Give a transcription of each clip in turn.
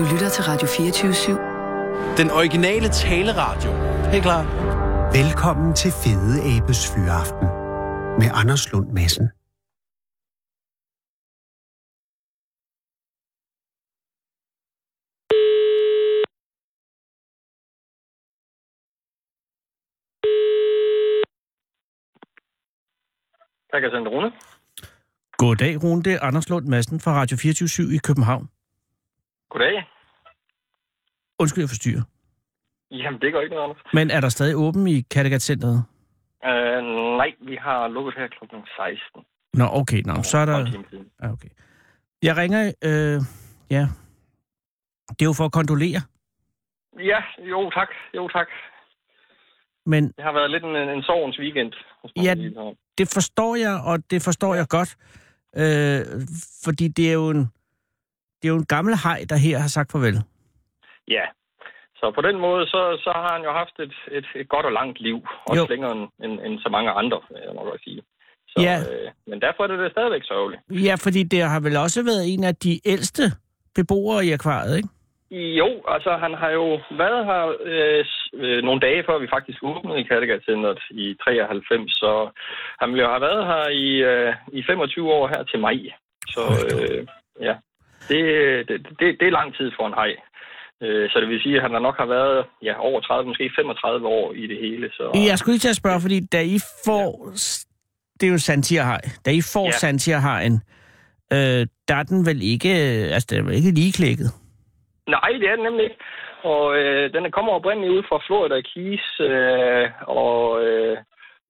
Du lytter til Radio 24-7. Den originale taleradio. Helt klar. Velkommen til Fede Abes Fyraften med Anders Lund Madsen. Tak, jeg Rune. Goddag, Rune. Det er Anders Lund Madsen fra Radio 24 i København. Goddag. Undskyld, jeg forstyrrer. Jamen, det går ikke noget, Anders. Men er der stadig åben i Kattegat-centret? Øh, nej, vi har lukket her kl. 16. Nå, okay. Nå, så er der... Ja, okay. Jeg ringer... Øh, ja. Det er jo for at kondolere. Ja, jo tak. Jo tak. Men... Det har været lidt en, en sovens weekend. Ja, det forstår jeg, og det forstår jeg godt. Øh, fordi det er jo en... Det er jo en gammel hej, der her har sagt farvel. Ja, så på den måde, så, så har han jo haft et, et, et godt og langt liv. Også jo. længere end, end, end så mange andre, jeg må godt sige. Så, ja. øh, men derfor er det, det stadigvæk sørgeligt. Ja, fordi det har vel også været en af de ældste beboere i akvariet, ikke? Jo, altså han har jo været her øh, øh, nogle dage før vi faktisk åbnede i Kattegat i 93, så han ville jo have været her i, øh, i 25 år her til maj. Så øh, ja, det, det, det, det er lang tid for en hej. Øh, så det vil sige, at han nok har været ja, over 30, måske 35 år i det hele. Så... Jeg skulle lige til at spørge, fordi da I får... Ja. Det er jo Santierhaj. Da I får ja. Santierhajen, øh, der er den vel ikke... Altså, det er vel ikke lige klækket? Nej, det er den nemlig ikke. Og øh, den kommer oprindeligt ud fra Florida Keys, øh, og øh,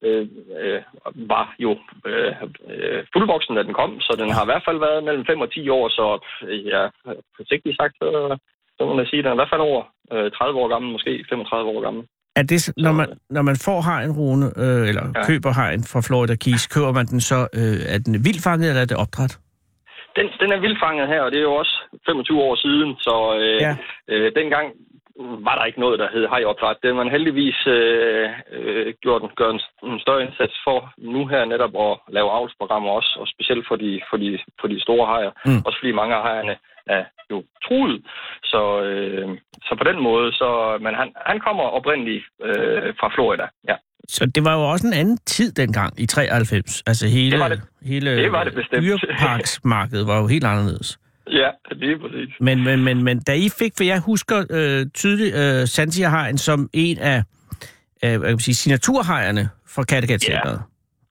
øh, øh, var jo øh, øh, fuldvoksen, da den kom, så den har i hvert fald været mellem 5 og 10 år, så øh, ja, forsigtigt sagt, så, så må man sige, at den er i hvert fald over øh, 30 år gammel, måske 35 år gammel. Er det, når, man, når man får hegn, Rune, øh, eller ja. køber hegn fra Florida Keys, køber man den så, øh, er den vildfanget, eller er det opdræt? Den, den er vildfanget her, og det er jo også 25 år siden, så øh, ja. øh, dengang var der ikke noget, der hed hejopdræt. Det man heldigvis øh, øh, gjort en, gør en, en større indsats for nu her netop at lave avlsprogrammer også, og specielt for de, for de, for de store hajer. Mm. Også fordi mange af hejerne er jo truet. Så, øh, så på den måde, så, men han, han kommer oprindeligt øh, fra Florida, ja. Så det var jo også en anden tid dengang i 93. Altså hele, det var det. hele det var det bestemt. dyreparksmarkedet var jo helt anderledes. Ja, det er præcis. Men, men, men, men da I fik, for jeg husker øh, tydeligt øh, Santia-hajen som en af øh, jeg vil sige, signaturhejerne fra kattegat ja.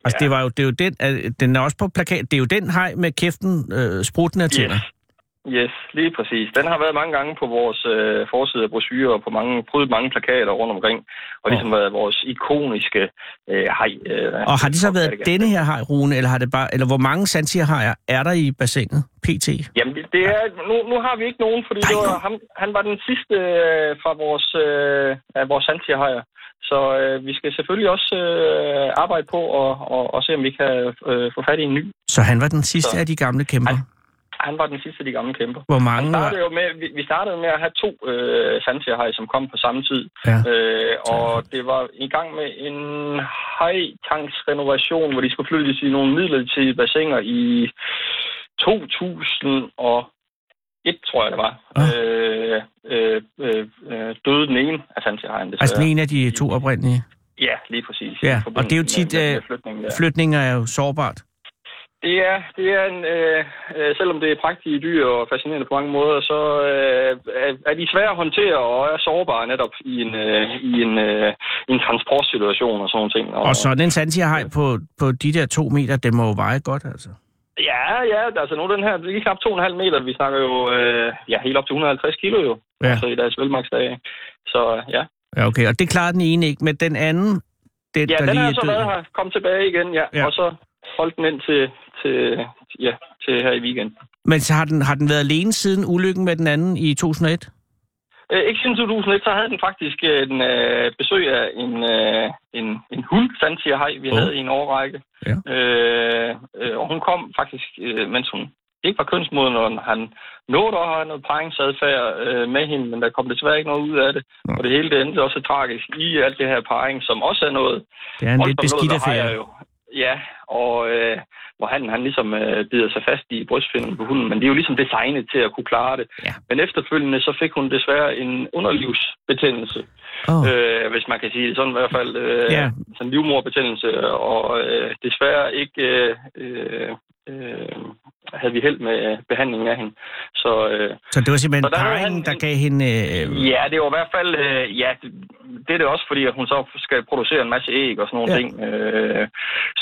Altså, ja. det, var jo, det er jo den, øh, den er også på plakat, det er jo den hej med kæften øh, spruttende af tænder. Yes. Yes, lige præcis. Den har været mange gange på vores øh, forside af brosyrer og på mange, prydet mange plakater rundt omkring, og oh. ligesom været vores ikoniske øh, hej. Øh, og har det så været denne her hej, Rune, eller, har det bare, eller hvor mange santier er der i bassinet, pt? Jamen, det er, nu, nu har vi ikke nogen, fordi det var, ham, han var den sidste øh, fra vores, øh, af vores santier så øh, vi skal selvfølgelig også øh, arbejde på og, og, og se, om vi kan øh, få fat i en ny. Så han var den sidste så. af de gamle kæmper? Han, han var den sidste af de gamle kæmper. Hvor mange vi startede, jo med, vi, vi startede med at have to øh, sandtierhaj, som kom på samme tid. Ja. Øh, og det var i gang med en hajtanksrenovation, hvor de skulle flyttes i nogle midlertidige bassiner i 2000 og et, tror jeg det var. Ah. Øh, øh, øh, døde den ene af sandtierhajen. Altså den ene af de to oprindelige? Ja, lige præcis. Ja, og det er jo tit, med, med øh, flytninger er jo sårbart. Det er, det er en, øh, øh, selvom det er praktiske dyr og fascinerende på mange måder, så øh, er de svære at håndtere og er sårbare netop i en, øh, i en, øh, en transportsituation og sådan ting. Og, og sådan en sandtierhaj på, på de der to meter, det må jo veje godt, altså? Ja, ja, altså nu den her, det er knap 2,5 meter, vi snakker jo øh, ja, helt op til 150 kilo jo, ja. altså i deres velmaksdage. Så ja. Ja, okay, og det klarer den ene ikke, men den anden, den, ja, der den lige har så været her, kom tilbage igen, ja, ja. og så holdt den ind til, til, ja, til her i weekenden. Men så har den, har den været alene siden ulykken med den anden i 2001? Øh, ikke siden 2001, så havde den faktisk en øh, besøg af en, øh, en, en hund, hej, vi oh. havde i en årrække. Ja. Øh, øh, og hun kom faktisk, øh, mens hun ikke var kønsmoden, og han nåede at have noget paringsadfærd øh, med hende, men der kom desværre ikke noget ud af det. Ja. Og det hele det endte også tragisk i alt det her paring, som også er noget... Det er en lidt beskidt affære. Jo, Ja, og øh, hvor han, han ligesom øh, bider sig fast i brystfinden på hunden, men det er jo ligesom designet til at kunne klare det. Ja. Men efterfølgende så fik hun desværre en underlivsbetændelse, Oh. øh, hvis man kan sige det sådan i hvert fald. Øh, Ja. Sådan en livmorbetændelse, og øh, desværre ikke øh, øh, havde vi held med behandlingen af hende. Så øh, Så det var simpelthen der parringen, han- der gav hende... Øh, Ja, det var i hvert fald, øh, ja, det, det er det også, fordi at hun så skal producere en masse æg og sådan nogle Ja. ting. Øh,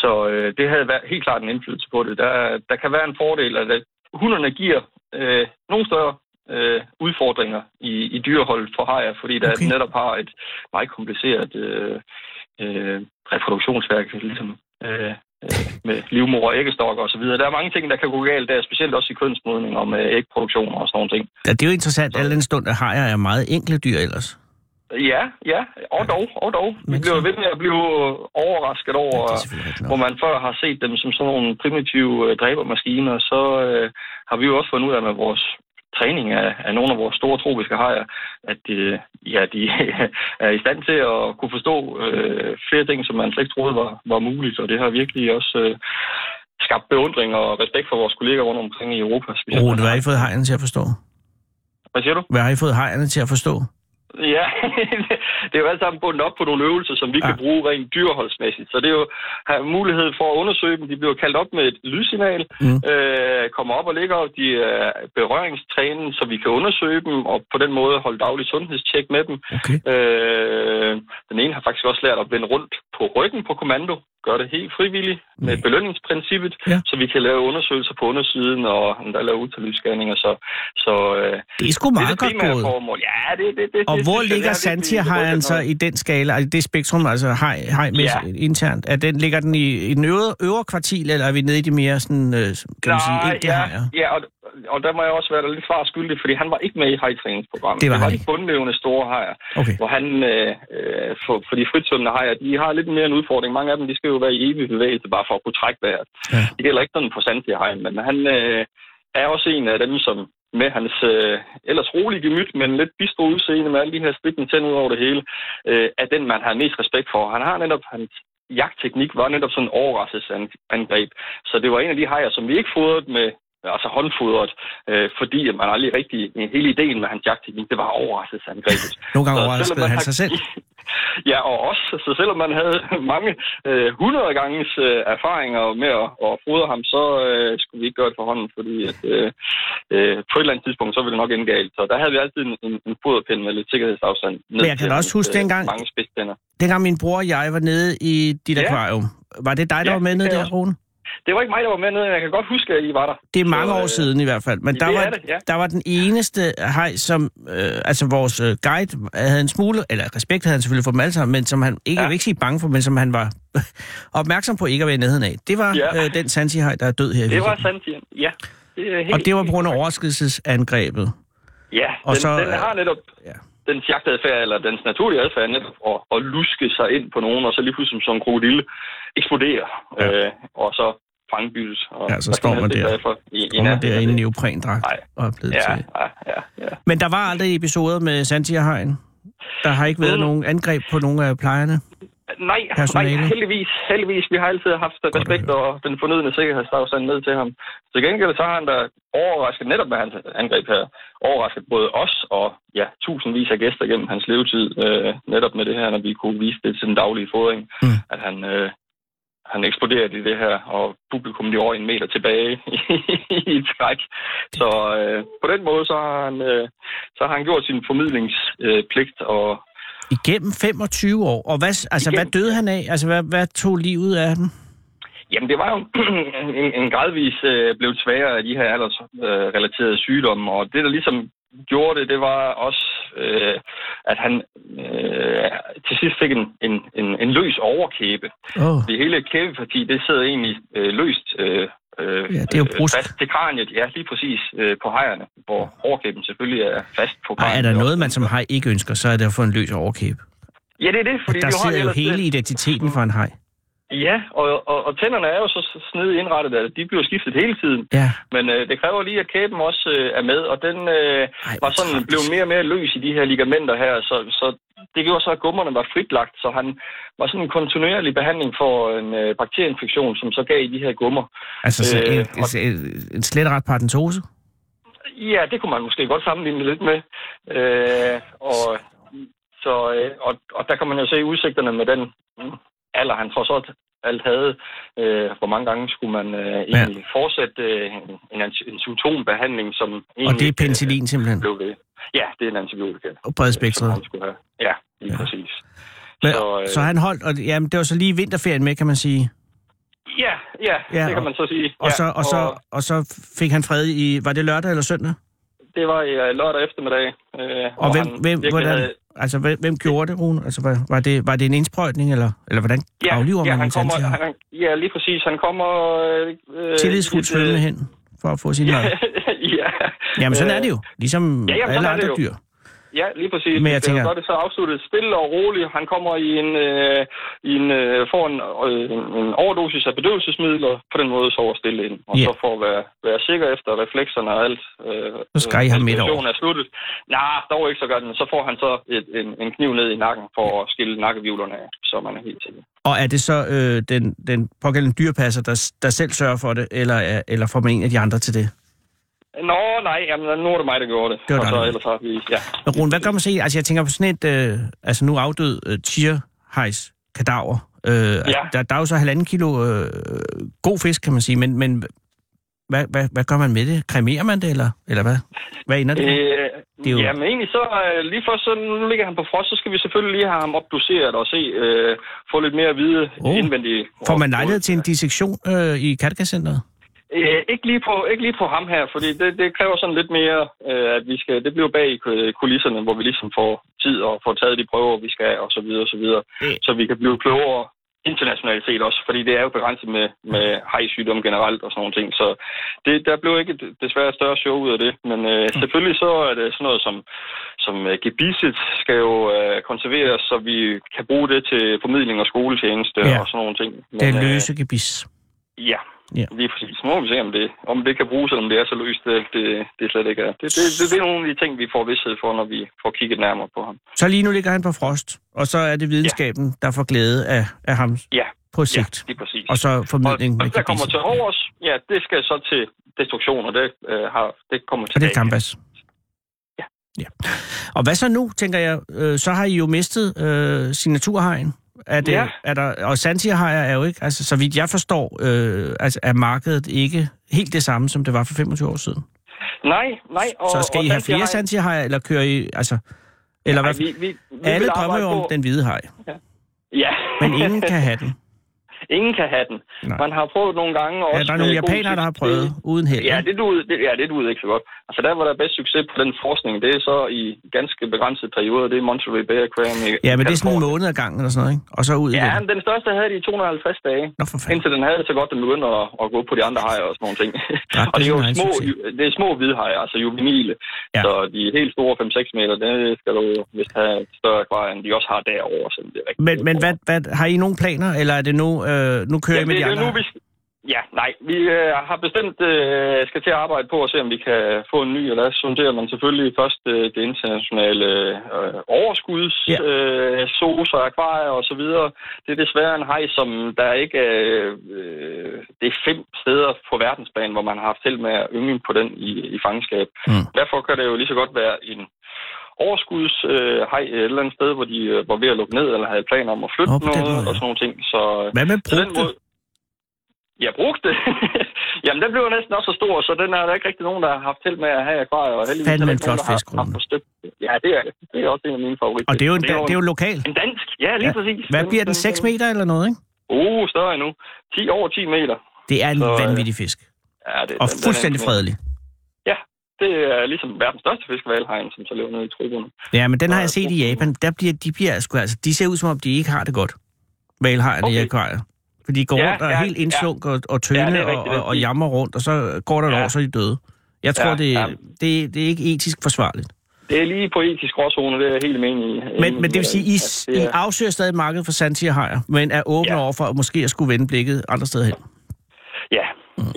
så øh, det havde været helt klart en indflydelse på det. Der, der kan være en fordel, at hunderne giver øh, nogle større øh, udfordringer i, i dyreholdet for hajer, fordi der okay. netop har et meget kompliceret øh, øh, reproduktionsværk, ligesom øh, øh, med livmor og æggestokker osv. Der er mange ting, der kan gå galt der, specielt også i kønsmodning og med ægproduktion og sådan nogle ting. ja, det er jo interessant, al den stund, at hajer er meget enkle dyr ellers. Ja, ja, og dog, og dog. Vi bliver så- ved med at blive overrasket over, Ja, hvor man før har set dem som sådan nogle primitive øh, dræbermaskiner, så øh, har vi jo også fundet ud af med vores træning af, af nogle af vores store tropiske hajer, at øh, ja, de er i stand til at kunne forstå øh, flere ting, som man slet ikke troede var, var muligt, og det har virkelig også øh, skabt beundring og respekt for vores kolleger rundt omkring i Europa. Rune, hvad har I fået hajerne til at forstå? Hvad siger du? Hvad har I fået hajerne til at forstå? Ja, det er jo alt sammen bundet op på nogle øvelser, som vi ja. Kan bruge rent dyreholdsmæssigt. Så det er jo have mulighed for at undersøge dem. De bliver kaldt op med et lydsignal, Mm. mm. øh, kommer op og ligger, og de er berøringstrænet, så vi kan undersøge dem, og på den måde holde daglig sundhedstjek med dem. Okay. Øh, den ene har faktisk også lært at vende rundt på ryggen på kommando, gør det helt frivilligt med Nej. belønningsprincippet, Ja. så vi kan lave undersøgelser på undersiden og endda lave ultralydsscanninger. Så, så øh, Det er sgu det er meget det godt gået. formål. Ja, det, det, det, Og det, hvor ligger er Santia-hajeren så i den skala, altså det spektrum, altså hej, hej med Ja. internt? Er den, ligger den i, i den øvre, øvre kvartil, eller er vi nede i de mere sådan, øh, kan man sige, Nej, enkelte ja, hajer? ja og, og der må jeg også være der lidt svar skyldig, fordi han var ikke med i hejtræningsprogrammet. Det var det var de bundlevende store hajer, Okay. hvor han, øh, øh, for, for de fritsvømmende hajer, de har lidt mere en udfordring. Mange af dem, de skal jo være i evig bevægelse, bare for at kunne trække vejret. Ja. Det gælder ikke sådan på Santia-hajen, men han øh, er også en af dem, som med hans øh, ellers rolige gemyt, men lidt bistro udseende med alle de her sprittende tænder ud over det hele, øh, er den, man har mest respekt for. Han har netop hans jagtteknik var netop sådan en overraskelsesangreb. Så det var en af de hajer, som vi ikke fodrede med altså håndfodret, øh, fordi man aldrig rigtig, hele ideen med hans jagtteknik, det var overraskelsesangrebet. Nogle gange overraskede han sig selv. Ja, og også, så selvom man havde mange øh, 100 ganges øh, erfaringer med at, at fodre ham, så øh, skulle vi ikke gøre det for hånden, fordi at, øh, øh, på et eller andet tidspunkt, så ville det nok ende galt. Så der havde vi altid en, en, en foderpind med lidt sikkerhedsafstand. ned Men jeg kan til også huske øh, dengang- Mange spidstænder. Dengang min bror og jeg var nede i dit Ja. akvarium, var det dig, der Ja, var med nede der, Rune? Det var ikke mig, der var med nede. Jeg kan godt huske, at I var der. Det er mange Så, år øh, siden i hvert fald. Men der er var, det, ja. der var den eneste hej, som... Øh, altså vores øh, guide havde en smule... Eller respekt havde han selvfølgelig for dem alle sammen, men som han ikke, Ja. jeg vil ikke sige bange for, men som han var opmærksom på ikke at være i nærheden af. Det var Ja. øh, den santi der er død her i Det var sandt, ja. Det er helt, Og det var på grund af overskridelsesangrebet. Ja, Og den, så, den øh, har netop ja. dens jagtadfærd, eller dens naturlige adfærd, er netop at, at luske sig ind på nogen, og så lige pludselig som en krokodille eksplodere, ja. øh, og så fangbydes. Og Ja, så står man der. For, i, Kommer nærheden der i en det? neoprendragt og er blevet Ja, til. ja, ja, ja. Men der var aldrig episoder med santi Der har ikke været Mm. nogen angreb på nogle af plejerne. Nej, Personale? nej, heldigvis, heldigvis. Vi har altid haft at respekt og den fornødne sikkerhedsafstand ned til ham. Til gengæld så har han da overrasket netop med hans angreb her. Overrasket både os og ja, tusindvis af gæster gennem hans levetid. Øh, netop med det her, når vi kunne vise det til den daglige fodring. Mm. At han, øh, han eksploderede i det her, og publikum de over en meter tilbage i et skræk. Så øh, på den måde så har han, øh, så har han gjort sin formidlingspligt og Igennem 25 år. Og hvad, altså, hvad Igennem- døde han af? Altså, hvad, hvad tog livet af ham? Jamen, det var jo en, en gradvis øh, blev sværere af de her aldersrelaterede sygdomme, og det, der ligesom gjorde det, det var også, øh, at han øh, til sidst fik en, en, en, en løs overkæbe. Oh. Det hele kæbeparti, det sidder egentlig øh, løst øh, øh, Ja, det er jo øh, brusk. fast til kraniet, ja, lige præcis øh, på hejerne, hvor overkæben selvfølgelig er fast på Ej, kraniet. er der noget, man som haj ikke ønsker, så er det at få en løs overkæbe. Ja, det er det, fordi Der sidder jo hele identiteten for en haj. Ja, og, og, og tænderne er jo så snedigt indrettet, at de bliver skiftet hele tiden. Ja. Men øh, det kræver lige, at kæben også øh, er med, og den øh, Ej, var sådan blevet mere og mere løs i de her ligamenter her, så, så det gjorde så, at gummerne var fritlagt, så han var sådan en kontinuerlig behandling for en øh, bakterieinfektion, som så gav i de her gummer. Altså så Øh, en, og- en, en slet ret paradentose? Ja, det kunne man måske godt sammenligne lidt med. Øh, og, så, øh, og, og der kan man jo se udsigterne med den mm, alder, han trods alt alt havde. Øh, hvor mange gange skulle man øh, egentlig fortsætte øh, en, en, symptombehandling, som Og egentlig, det er penicillin øh, simpelthen? blev ved. Ja, det er en antibiotika. Og bredspektret? Han skulle have. Ja, lige Ja. præcis. Men, Så, øh, så han holdt, og jamen, det var så lige vinterferien med, kan man sige. Ja, ja, Ja, det og- kan man så sige. Og, ja, så, og, så, og så fik han fred i, var det lørdag eller søndag? Det var i øh, lørdag eftermiddag. Øh, Og hvem, hvem, hvordan, havde- altså, hvem, gjorde det, Rune? Altså, var, var, det, var det en indsprøjtning, eller, eller hvordan Ja, afliver ja, man han kommer, tandtjern? han, ja, lige præcis. Han kommer... Øh, øh, Tillidsfuldt lidt, øh, svømmende hen for at få sin mad. ja. Jamen, sådan er Øh, det jo. Ligesom Ja, jamen, alle er andre dyr. Ja, lige præcis. Men jeg tænker- det så afsluttet stille og roligt. Han kommer i en, øh, i en øh, får en, øh, en overdosis af bedøvelsesmidler, på den måde sover stille ind. Og Ja. så at være, være sikker efter reflekserne og alt. Øh, Så skar I ham midt over. er sluttet. Nej, dog ikke så godt. Men så får han så et, en, en kniv ned i nakken for at skille nakkevivlerne af, så man er helt sikker. Og er det så øh, den, den pågældende dyrepasser, der, der selv sørger for det, eller, er- eller får man en af de andre til det? Nå, nej, jamen, nu er det mig, der gjorde det. Det var og så ellers har vi... Ja. Men Rune, hvad gør man i- Altså, jeg tænker på sådan et, øh, altså nu afdød øh, tierhejs kadaver. Øh, ja. der, der er jo så halvanden kilo øh, god fisk, kan man sige, men, men hvad, hvad, hvad gør man med det? Kremerer man det, eller, eller hvad? Hvad ender det? Øh, Det er jo- Jamen egentlig så, øh, lige først så nu ligger han på frost, så skal vi selvfølgelig lige have ham obduceret og se, øh, få lidt mere at vide Oh. indvendigt. Får man lejlighed til en dissektion øh, i Kattegat-centret? Øh, ikke, lige på, ikke lige på ham her, fordi det, det kræver sådan lidt mere, øh, at vi skal, det bliver bag øh, kulisserne, hvor vi ligesom får tid og får taget de prøver, vi skal, og så videre, og så videre. Øh. Så vi kan blive klogere internationalt set også, fordi det er jo begrænset med, med hejsygdom generelt og sådan nogle ting. Så det, der blev ikke et, desværre et større show ud af det. Men øh, Mm. selvfølgelig så er det sådan noget som, som uh, gebisset skal jo øh, konserveres, så vi kan bruge det til formidling og skoletjeneste Ja. og sådan nogle ting. Men, Det er øh, løse gebis. Ja, Ja. Ja. lige præcis. Nu må vi se, om det, om det kan bruges, eller om det er så løst, det, det, det slet ikke er. Det, det, det, det er nogle af de ting, vi får vidshed for, når vi får kigget nærmere på ham. Så lige nu ligger han på frost, og så er det videnskaben, ja. der får glæde af, af ham Ja, på ja sigt. lige præcis. Og så og, formidling og det, der kommer til overs, ja, det skal så til destruktion, og det, øh, har, det kommer Og til det er Kambas. Ja. ja. Og hvad så nu, tænker jeg? Øh, så har I jo mistet øh, signaturhegn. Er det, Ja. er der, og Santiahajer er jo ikke, altså så vidt jeg forstår, øh, altså, er markedet ikke helt det samme, som det var for 25 år siden. Nej, nej. Og, så skal og I have Santi flere har- Santiahajer, eller kører I, altså, eller Nej, hvad? vi, vi, vi Alle drømmer jo om på- den hvide haj, Ja. men ingen kan have den. Ingen kan have den. Nej. Man har prøvet nogle gange Ja, også... der er nogle japanere, der har prøvet uden held. Ja, det duede, det, ja, det duede ikke så godt. Altså, der var der bedst succes på den forskning. Det er så i ganske begrænsede perioder. Det er Monterey Bay Aquarium i ja, men det er sådan en måned ad gangen eller sådan noget, ikke? Og så ud Ja, men den største havde de i 250 dage. Nå for fanden. Indtil den havde det så godt, den begyndte at, at gå på de andre hajer og sådan nogle ting. Ja, og det er jo er små, det er små hvidhajer, altså juvenile. Ja. Ja. Så de helt store 5-6 meter, det skal du vist have et større akvarie, end de også har derovre. Så det er Men, men hvad, hvad, har I nogle planer, eller er det nu, øh, nu kører Ja, I med det, de andre? nu, vi, Ja, nej. Vi øh, har bestemt øh, skal til at arbejde på at se, om vi kan få en ny, og der sonderer man selvfølgelig først øh, det internationale øh, overskuds, Ja. øh, sos og akvarier og så videre. Det er desværre en hej, som der ikke er... Øh, det er fem steder på verdensplan, hvor man har haft held med at yngle på den i, i fangenskab. Mm. Derfor kan det jo lige så godt være en overskuds øh, et eller andet sted, hvor de øh, var ved at lukke ned, eller havde planer om at flytte Nå, noget måde, ja. og sådan nogle ting. Så, øh, Hvad med brugte? måde, Ja, brugte. Jamen, den blev jo næsten også så stor, så den er der ikke rigtig nogen, der har haft held med at have i akvariet. Og heldigvis Fandme er en flot nogen, der har fisk, Rune. haft for støbt. Ja, det er det. Det er også en af mine favoritter. Og det er jo, en, det er jo lokal. en dansk. Ja, lige Ja. præcis. Hvad bliver den? 6 meter eller noget, ikke? Uh, større endnu. 10 over 10 meter. Det er en Så, øh, vanvittig fisk. Ja, det, Og den- den er fuldstændig fredelig. Ja, det er ligesom verdens største fisk, valhegn, som så lever nede i troberne. Ja, men den har jeg set i Japan. Der bliver, de, bliver, sgu, altså, de ser ud som om, de ikke har det godt. Valhajerne i Okay. akvarier. For de går Ja, rundt og er ja, helt indslunk og, og Ja, tøne og, rigtigt, og, og fint. jammer rundt, og så går der et Ja. år, så er de døde. Jeg tror, Ja, det, ja. det, det er ikke etisk forsvarligt. Det er lige på etisk gråzone, det er jeg helt enig i. Men, men det vil sige, I, det I er- afsøger stadig markedet for Santi og Hajer, men er åbne Ja. over for at måske at skulle vende blikket andre steder hen. Ja,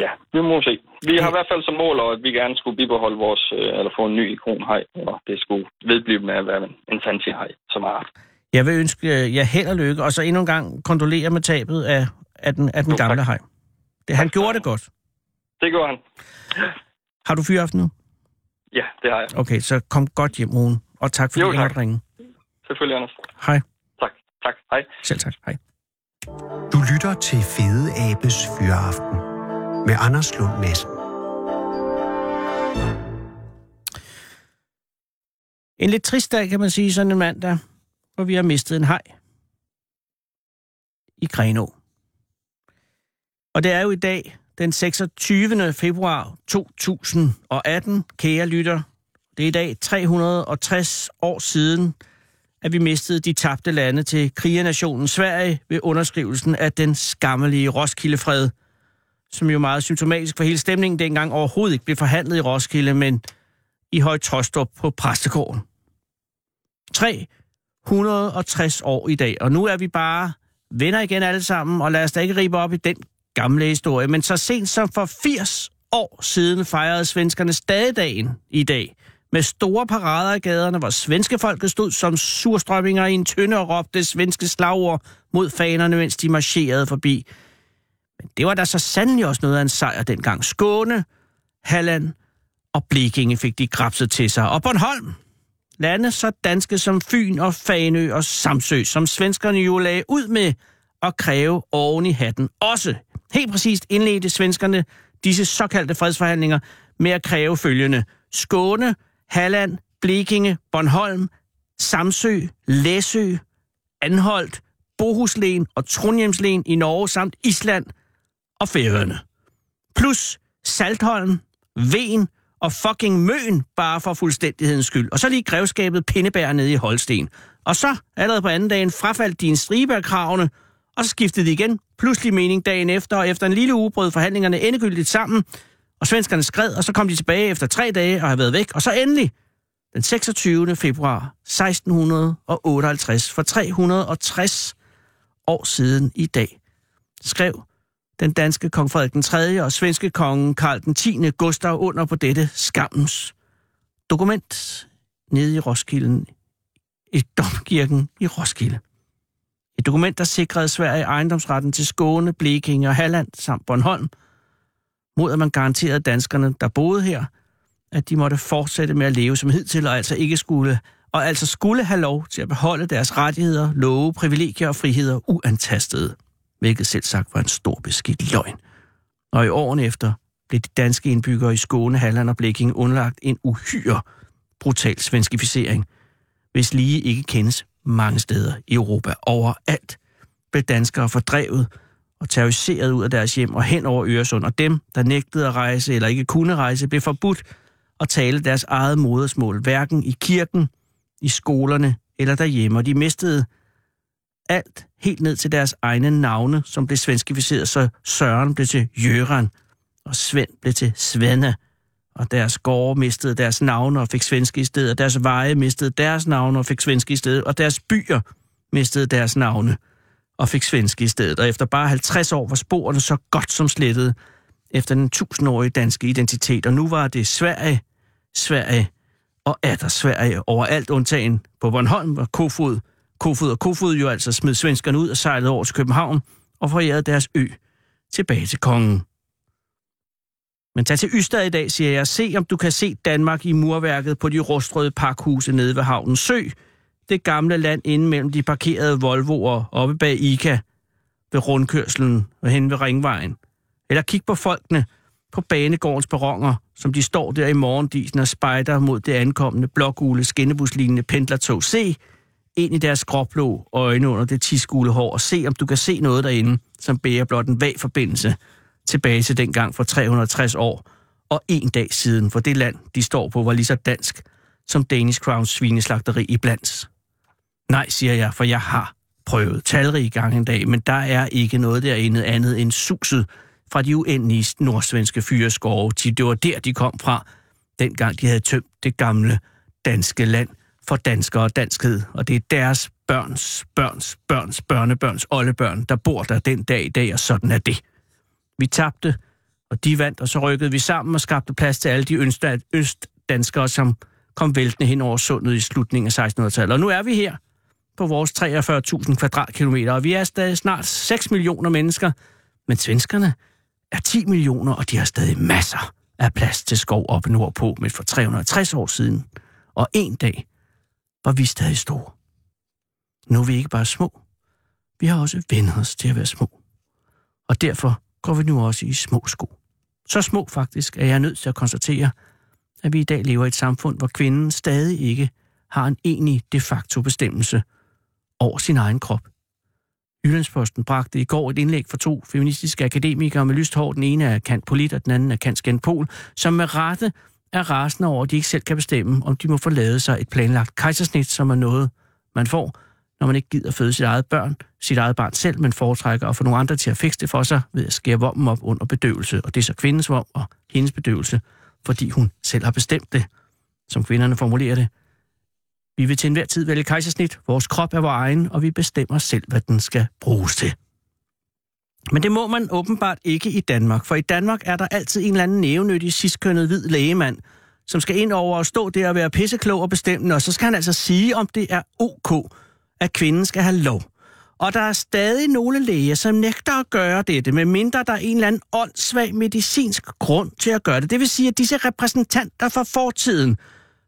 ja, vi må se. Vi har i hvert fald som mål, at vi gerne skulle bibeholde vores, øh, eller få en ny ikonhej, og det skulle vedblive med at være en fancy-hej som art. Jeg vil ønske jer held og lykke, og så endnu en gang kondolere med tabet af, af den, af den Jo, tak. gamle hej. Det, han Tak gjorde det godt. Det gjorde han. Har du fyraften nu? Ja, det har jeg. Okay, så kom godt hjem, Rune. Og tak fordi Jo, du tak. ringe. Selvfølgelig, Anders. Hej. Tak. Tak. Hej. Selv tak. Hej. Du lytter til Fede Abes Fyraften med Anders Lund Madsen. En lidt trist dag, kan man sige, sådan en mandag, hvor vi har mistet en hej i Grenå. Og det er jo i dag, den 26. februar 2018, kære lytter. Det er i dag 360 år siden, at vi mistede de tabte lande til krigernationen Sverige ved underskrivelsen af den skammelige Roskildefred, som jo meget symptomatisk for hele stemningen dengang overhovedet ikke blev forhandlet i Roskilde, men i Højtrostrup på Præstegården. 360 år i dag, og nu er vi bare venner igen alle sammen, og lad os da ikke ribe op i den gamle historie. Men så sent som for 80 år siden fejrede svenskerne stadigdagen i dag, med store parader i gaderne, hvor svenske folket stod som surstrømminger i en tynde og råbte svenske slagord mod fanerne, mens de marcherede forbi. Men det var da så sandelig også noget af en sejr dengang. Skåne, Halland og Blekinge fik de grabset til sig. Og Bornholm, lande så danske som Fyn og Fanø og Samsø, som svenskerne jo lagde ud med at kræve oven i hatten. Også helt præcist indledte svenskerne disse såkaldte fredsforhandlinger med at kræve følgende. Skåne, Halland, Blekinge, Bornholm, Samsø, Læsø, Anholdt, Bohuslen og Trondheimslen i Norge samt Island og Færøerne. Plus Saltholm, Ven og fucking Møn, bare for fuldstændighedens skyld. Og så lige grevskabet Pindebær nede i Holsten. Og så, allerede på anden dagen, frafaldt de en stribe af kravene, og så skiftede de igen, pludselig mening dagen efter, og efter en lille uge brød forhandlingerne endegyldigt sammen, og svenskerne skred, og så kom de tilbage efter tre dage og havde været væk, og så endelig, den 26. februar 1658, for 360 år siden i dag, skrev den danske kong Frederik den 3. og svenske konge Karl den 10. Gustav under på dette skammens dokument nede i Roskilden, i domkirken i Roskilde. Et dokument, der sikrede Sverige ejendomsretten til Skåne, Blekinge og Halland samt Bornholm, mod at man garanterede danskerne, der boede her, at de måtte fortsætte med at leve som hidtil, og altså ikke skulle, og altså skulle have lov til at beholde deres rettigheder, love, privilegier og friheder uantastede hvilket selv sagt var en stor beskidt løgn. Og i årene efter blev de danske indbyggere i Skåne, Halland og Blekinge underlagt en uhyre brutal svenskificering, hvis lige ikke kendes mange steder i Europa. Overalt blev danskere fordrevet og terroriseret ud af deres hjem og hen over Øresund, og dem, der nægtede at rejse eller ikke kunne rejse, blev forbudt at tale deres eget modersmål, hverken i kirken, i skolerne eller derhjemme, og de mistede alt helt ned til deres egne navne, som blev svenskificeret, så Søren blev til Jøran, og Svend blev til Svenne, og deres gårde mistede deres navne og fik svenske i stedet, og deres veje mistede deres navne og fik svenske i stedet, og deres byer mistede deres navne og fik svenske i stedet. Og efter bare 50 år var sporene så godt som slettet efter den tusindårige danske identitet, og nu var det Sverige, Sverige og atter Sverige overalt undtagen på Bornholm var Kofod, Kofod og Kofod jo altså smed svenskerne ud og sejlede over til København og forærede deres ø tilbage til kongen. Men tag til Ystad i dag, siger jeg. Se, om du kan se Danmark i murværket på de rustrøde pakhuse nede ved havnen. Sø det gamle land inde mellem de parkerede Volvoer oppe bag Ica ved rundkørslen og hen ved Ringvejen. Eller kig på folkene på banegårdens perroner, som de står der i morgendisen og spejder mod det ankommende blågule skinnebuslignende pendlertog. Se ind i deres gråblå øjne under det tiskule hår og se, om du kan se noget derinde, som bærer blot en vag forbindelse tilbage til dengang for 360 år og en dag siden, for det land, de står på, var lige så dansk som Danish Crowns svineslagteri i Blands. Nej, siger jeg, for jeg har prøvet talrige gange en dag, men der er ikke noget derinde andet end suset fra de uendelige nordsvenske fyreskove. Det var der, de kom fra, dengang de havde tømt det gamle danske land for danskere og danskhed. Og det er deres børns, børns, børns, børnebørns oldebørn, der bor der den dag i dag, og sådan er det. Vi tabte, Og de vandt, og så rykkede vi sammen og skabte plads til alle de østdanskere, som kom væltende hen over sundet i slutningen af 1600-tallet. Og nu er vi her på vores 43.000 kvadratkilometer, og vi er stadig snart 6 millioner mennesker, men svenskerne er 10 millioner, og de har stadig masser af plads til skov oppe nordpå, men for 360 år siden. Og en dag var vi stadig store. Nu er vi ikke bare små, vi har også vendt os til at være små. Og derfor går vi nu også i små sko. Så små faktisk, at jeg er nødt til at konstatere, at vi i dag lever i et samfund, hvor kvinden stadig ikke har en enig de facto bestemmelse over sin egen krop. Jyllandsposten bragte i går et indlæg fra to feministiske akademikere med lyst hår. Den ene er Kant Polit, og den anden er Kant Genpol, som med rette er rasende over, at de ikke selv kan bestemme, om de må forlade sig et planlagt kejsersnit, som er noget, man får, når man ikke gider føde sit eget børn, sit eget barn selv, men foretrækker at få nogle andre til at fikse det for sig ved at skære vommen op under bedøvelse. Og det er så kvindens vom og hendes bedøvelse, fordi hun selv har bestemt det, som kvinderne formulerer det. Vi vil til enhver tid vælge kejsersnit. Vores krop er vores egen, og vi bestemmer selv, hvad den skal bruges til. Men det må man åbenbart ikke i Danmark, for i Danmark er der altid en eller anden nævenyttig, sidstkønnet hvid lægemand, som skal ind over og stå der og være pisseklog og bestemmende, og så skal han altså sige, om det er ok, at kvinden skal have lov. Og der er stadig nogle læger, som nægter at gøre dette, medmindre der er en eller anden åndssvag medicinsk grund til at gøre det. Det vil sige, at disse repræsentanter fra fortiden,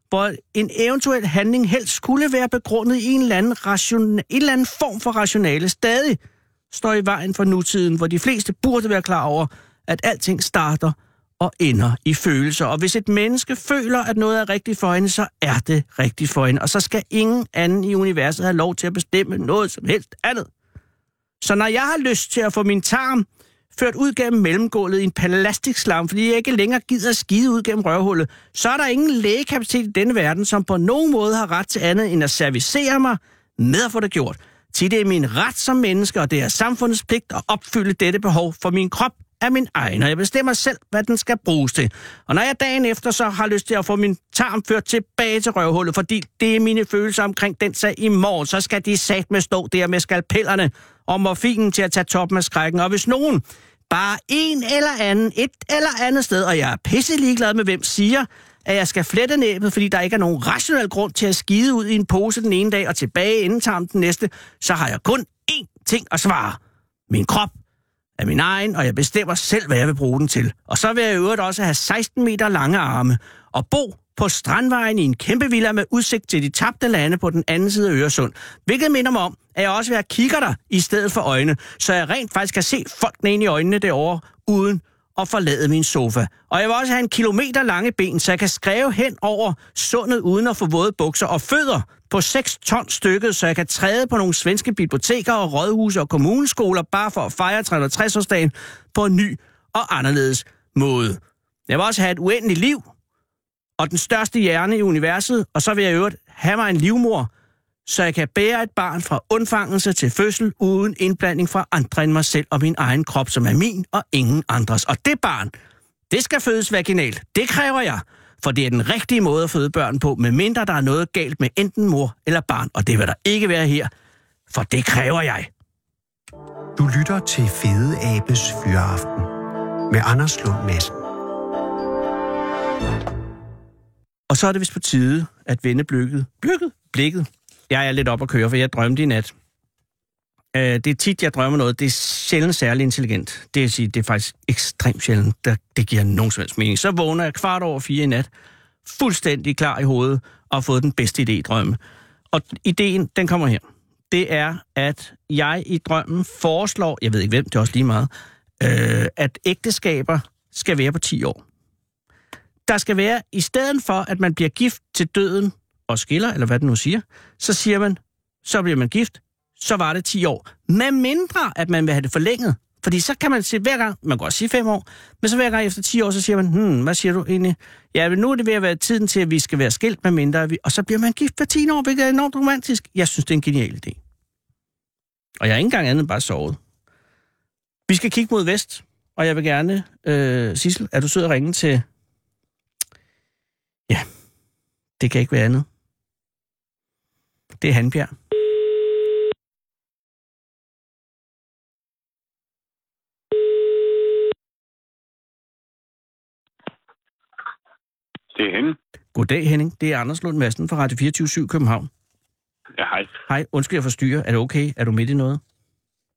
hvor en eventuel handling helst skulle være begrundet i en eller anden, ration, en eller anden form for rationale, stadig står i vejen for nutiden, hvor de fleste burde være klar over, at alting starter og ender i følelser. Og hvis et menneske føler, at noget er rigtigt for hende, så er det rigtigt for hende. Og så skal ingen anden i universet have lov til at bestemme noget som helst andet. Så når jeg har lyst til at få min tarm ført ud gennem mellemgulvet i en plastikslám, fordi jeg ikke længere gider at skide ud gennem rørhullet, så er der ingen lægekapacitet i denne verden, som på nogen måde har ret til andet end at servicere mig med at få det gjort. Til det er min ret som menneske, og det er samfundets pligt at opfylde dette behov for min krop er min egen, og jeg bestemmer selv, hvad den skal bruges til. Og når jeg dagen efter så har lyst til at få min tarm ført tilbage til røvhullet, fordi det er mine følelser omkring den sag i morgen, så skal de sat med stå der med skalpellerne og morfinen til at tage toppen af skrækken. Og hvis nogen, bare en eller anden, et eller andet sted, og jeg er pisse ligeglad med, hvem siger, at jeg skal flette næbet, fordi der ikke er nogen rationel grund til at skide ud i en pose den ene dag og tilbage inden tarmen den næste, så har jeg kun én ting at svare. Min krop er min egen, og jeg bestemmer selv, hvad jeg vil bruge den til. Og så vil jeg i øvrigt også have 16 meter lange arme og bo på strandvejen i en kæmpe villa med udsigt til de tabte lande på den anden side af Øresund. Hvilket minder mig om, at jeg også vil have kigger der i stedet for øjne, så jeg rent faktisk kan se folkene ind i øjnene derovre, uden og forlade min sofa. Og jeg vil også have en kilometer lange ben, så jeg kan skrive hen over sundet uden at få våde bukser og fødder på 6 ton stykket, så jeg kan træde på nogle svenske biblioteker og rådhuse og kommuneskoler bare for at fejre 360-årsdagen på en ny og anderledes måde. Jeg vil også have et uendeligt liv og den største hjerne i universet, og så vil jeg i øvrigt have mig en livmor, så jeg kan bære et barn fra undfangelse til fødsel uden indblanding fra andre end mig selv og min egen krop, som er min og ingen andres. Og det barn, det skal fødes vaginalt. Det kræver jeg, for det er den rigtige måde at føde børn på, medmindre der er noget galt med enten mor eller barn, og det vil der ikke være her, for det kræver jeg. Du lytter til Fede Abes Fyraften med Anders Lund Madsen. Og så er det vist på tide at vende blikket. Blikket? Blikket. Jeg er lidt op at køre, for jeg drømte i nat. Øh, det er tit, jeg drømmer noget. Det er sjældent særlig intelligent. Det, vil sige, det er faktisk ekstremt sjældent. Det, det giver nogen som helst mening. Så vågner jeg kvart over fire i nat, fuldstændig klar i hovedet, og har fået den bedste idé i drømme. Og ideen, den kommer her. Det er, at jeg i drømmen foreslår, jeg ved ikke hvem, det er også lige meget, øh, at ægteskaber skal være på 10 år. Der skal være, i stedet for, at man bliver gift til døden og skiller, eller hvad den nu siger, så siger man, så bliver man gift, så var det 10 år. Med mindre, at man vil have det forlænget. Fordi så kan man se hver gang, man kan også sige 5 år, men så hver gang efter 10 år, så siger man, hmm, hvad siger du egentlig? Ja, men nu er det ved at være tiden til, at vi skal være skilt med mindre, vi, og så bliver man gift for 10 år, hvilket er enormt romantisk. Jeg synes, det er en genial idé. Og jeg har ikke engang andet end bare sovet. Vi skal kigge mod vest, og jeg vil gerne, øh, Sissel, er du sød at ringe til... Ja, det kan ikke være andet. Det er Hanbjerg. Det er hende. Goddag, Henning. Det er Anders Lund Madsen fra Radio 24 København. Ja, hej. Hej, undskyld, jeg forstyrrer. Er det okay? Er du midt i noget?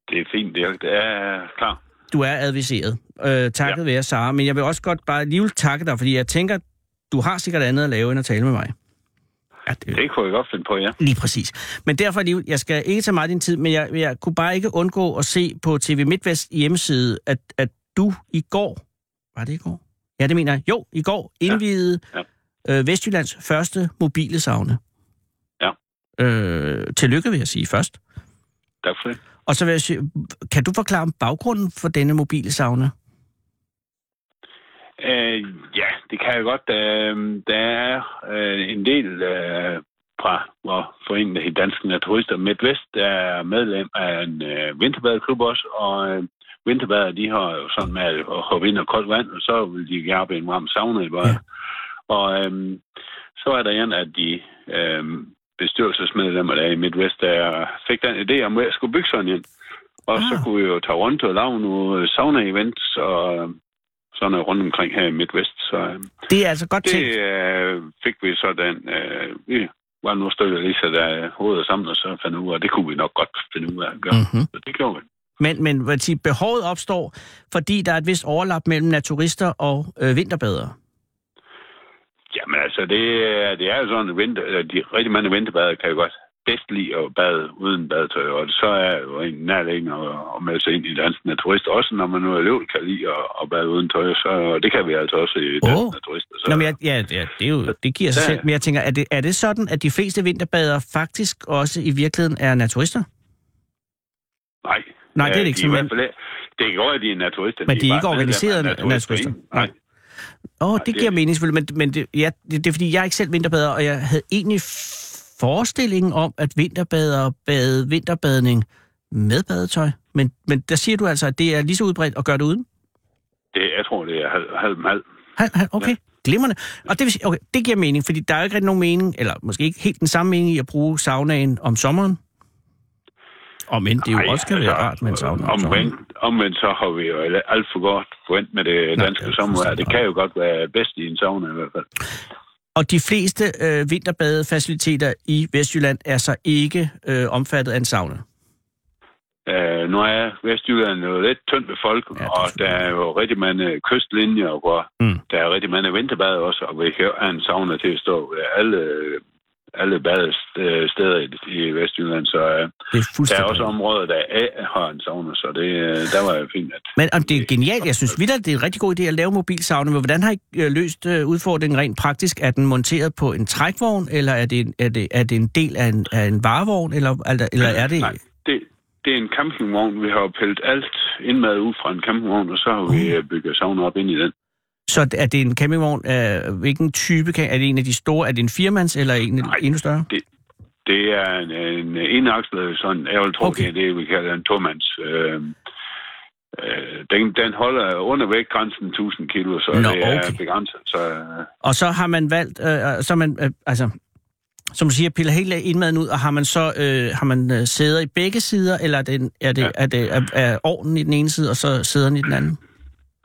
Det er fint. Det er, det er klar. Du er adviseret. Øh, takket ja. være, Sara. Men jeg vil også godt bare alligevel takke dig, fordi jeg tænker, du har sikkert andet at lave, end at tale med mig. Ja, det... det kunne jeg godt finde på, ja. Lige præcis. Men derfor alligevel, jeg skal ikke tage meget din tid, men jeg, jeg kunne bare ikke undgå at se på TV MidtVest hjemmeside, at, at du i går, var det i går? Ja, det mener jeg. Jo, i går indvidede ja. Ja. Øh, Vestjyllands første mobile saune. Ja. Øh, tillykke, vil jeg sige først. Tak for det. Og så vil jeg sige, kan du forklare om baggrunden for denne mobile sauna? Øh, ja, det kan jeg godt. Øh, der er øh, en del øh, fra hvor foreningen af Danske Naturister Midtvest, der er medlem af en øh, vinterbadklub også, og øh, vinterbader, de har jo sådan med at hoppe ind og koldt vand, og så vil de gerne en varm sauna i bare. Ja. Og øh, så er der en af de øh, bestyrelsesmedlemmer der i Midtvest, der fik den idé om, at jeg skulle bygge sådan en. Og ah. så kunne vi jo tage rundt og lave nogle sauna-events og sådan rundt omkring her i Midtvest. Så, øh, det er altså godt det, tænkt. Øh, fik vi sådan, øh, vi var nogle stykker lige så der hovedet sammen, og så fandt ud af, det kunne vi nok godt finde ud af at gøre. Mm-hmm. Så det gjorde vi. Men, men hvad sige, behovet opstår, fordi der er et vist overlap mellem naturister og øh, vinterbadere. Jamen altså, det, det er jo sådan, at vinter, de rigtig mange vinterbadere kan jo godt bedst lide at bade uden badetøj, og så er jo en nærliggende at, melde sig ind i dansk naturist. Også når man nu er løb, kan lide at, at bade uden tøj, så det kan vi altså også i dansk oh. naturist. Så, Nå, men ja, ja, det, er jo, det giver sig ja. selv, men jeg tænker, er det, er det sådan, at de fleste vinterbadere faktisk også i virkeligheden er naturister? Nej. Nej, det er det ikke. De er. Det går, at de er naturister. Men de er, de er ikke organiseret naturister? Nej. Åh, oh, det, det giver mening selvfølgelig, men, men det, ja, det, det er fordi, jeg er ikke selv vinterbader, og jeg havde egentlig forestillingen om, at vinterbadere bade vinterbadning med badetøj. Men, men der siger du altså, at det er lige så udbredt at gøre det uden? Det, jeg tror, det er halv, halv, halv. halv, halv okay. Ja. Glimrende. Og det, vil sige, okay, det giver mening, fordi der er jo ikke rigtig nogen mening, eller måske ikke helt den samme mening i at bruge saunaen om sommeren. Og men det jo Ej, også kan være rart med en sauna om omvendt, omvendt så har vi jo alt for godt forventet med det danske Nej, sommervejr. Det kan jo godt være bedst i en sauna i hvert fald. Og de fleste øh, vinterbadefaciliteter i Vestjylland er så ikke øh, omfattet af en sauna? Uh, nu er Vestjylland jo lidt tyndt befolket, ja, og der er jo rigtig mange kystlinjer, hvor mm. der er rigtig mange vinterbad også, og vi have en sauna til at stå ved alle alle badesteder i, i Vestjylland, så uh, det er der er også områder, der er, har en sauna, så det, uh, der var jo fint. At, Men om det er genialt, jeg synes vildt, det er en rigtig god idé at lave mobilsauna, men hvordan har I uh, løst uh, udfordringen rent praktisk? Er den monteret på en trækvogn, eller er det, er det, er det en del af en, af en varevogn, eller, eller, eller er det... Nej, det, det er en campingvogn. Vi har pillet alt indmad ud fra en campingvogn, og så har vi uh. bygget sauna op ind i den. Så er det en campingvogn? Uh, hvilken type? Er det en af de store? Er det en firmands eller en Nej, endnu større? Det, det er en, en enakslet, sådan, jeg vil tro, okay. det er det, vi kalder en tomands. Øh, øh, den, den holder under vægtgrænsen 1000 kilo, så Nå, det er okay. begrænset. Så, øh. Og så har man valgt, øh, så man, øh, altså, som du siger, piller hele indmaden ud, og har man så øh, har man øh, sæder i begge sider, eller er det, er det, ja. er det er, er ovnen i den ene side, og så sæderne i den anden?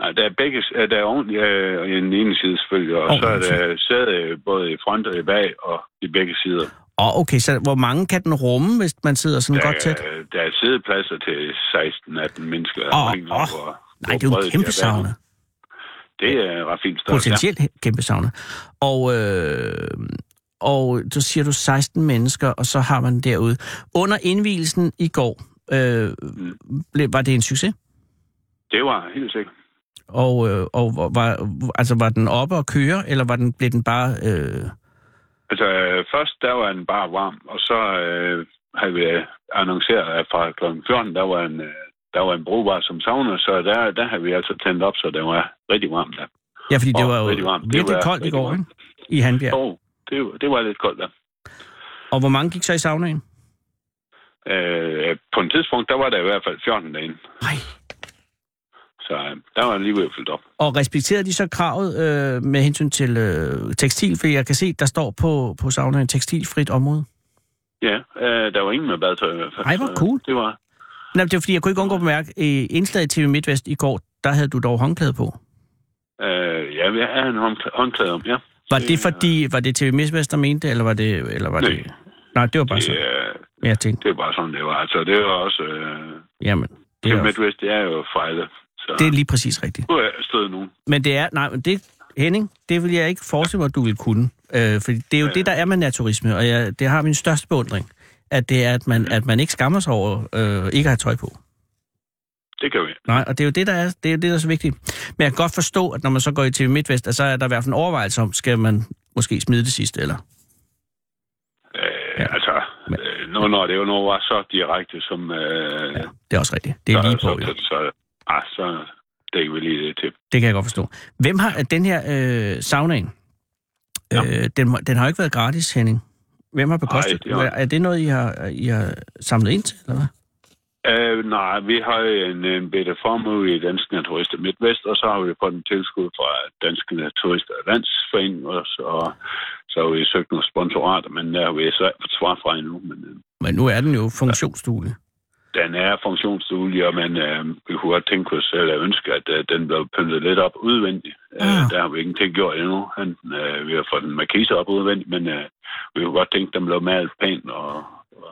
Nej, der er begge, der er ordentligt øh, i den ene side selvfølgelig, og oh, så er der sæde både i front og i bag og i begge sider. Oh, okay, så hvor mange kan den rumme, hvis man sidder sådan der, godt tæt? Der er sædepladser til 16-18 mennesker. Åh, oh, oh. nej, det er jo en kæmpe sauna. Det er ret fint størrelse. Potentielt ja. kæmpe sauna. Og, øh, og så siger du 16 mennesker, og så har man derude. Under indvielsen i går, øh, mm. var det en succes? Det var helt sikkert. Og, øh, og var, altså, var den oppe og køre, eller var den, blev den bare... Øh... Altså, først der var den bare varm, og så øh, havde vi annonceret, at fra kl. 14, der var en, øh, der var en brugbar som sauna, så der, der havde vi altså tændt op, så det var rigtig varmt der. Ja, fordi det var jo varmt. virkelig var koldt i går, ikke? I Hanbjerg. Jo, det, det var lidt koldt der. Og hvor mange gik så i saunaen? Øh, på et tidspunkt, der var der i hvert fald 14 derinde. Nej. Så øh, der var lige fyldt op. Og respekterede de så kravet øh, med hensyn til øh, tekstil? For jeg kan se, der står på, på saunaen tekstilfrit område. Ja, øh, der var ingen med badetøj i hvert fald. Ej, hvor cool. Det var... Nej, det var fordi, jeg kunne ikke undgå at bemærke, i indslaget TV MidtVest i går, der havde du dog håndklæde på. Øh, ja, jeg havde en håndklæde om, ja. Var det fordi, var det TV Midtvest, der mente det, eller var det... Eller var Nej. det... Nej, det var bare Det, sådan. er, Jeg tænkte, det er bare sådan, det var. Altså, det var også... Øh, jamen, det det er, jo- Midwest, det er jo fejlet. Så det er lige præcis rigtigt. nu er jeg stået nu. Men det er... Nej, men det... Henning, det vil jeg ikke forestille mig, at du vil kunne. Øh, fordi det er jo det, der er med naturisme, og jeg, det har min største beundring. At det er, at man, at man ikke skammer sig over øh, ikke at have tøj på. Det kan vi. Nej, og det er jo det, der er, det er, jo det, der er så vigtigt. Men jeg kan godt forstå, at når man så går i TV MidtVest, at så er der i hvert fald en overvejelse om, skal man måske smide det sidste, eller? Øh, Ja. ja. Altså, Men- øh, nu når det jo nu var så direkte som... Øh, Ja, det er også rigtigt. Det er så, lige på, så, jo. så, så, ah, så dækker vi lige det til. Det kan jeg godt forstå. Hvem har den her øh, saunaen? Ja. Øh, den, den har jo ikke været gratis, Henning. Hvem har bekostet? det har- er det noget, I har, I har samlet ind til, eller hvad? Øh, nej, vi har en, en bedre formue i Danske Naturister Midtvest, og så har vi fået en tilskud fra Danske Naturister Landsforening også, og så har vi søgt nogle sponsorater, men der har vi så ikke fået svar fra endnu. Men øh, Men nu er den jo funktionsduelig. Den er funktionsduelig, og man, øh, vi kunne godt tænke os eller ønske, at øh, den blev pyntet lidt op udvendigt. Ah. Øh, der har vi ingenting gjort endnu. Han, øh, vi har fået den markise op udvendigt, men øh, vi kunne godt tænke, at den blev malet pænt og, og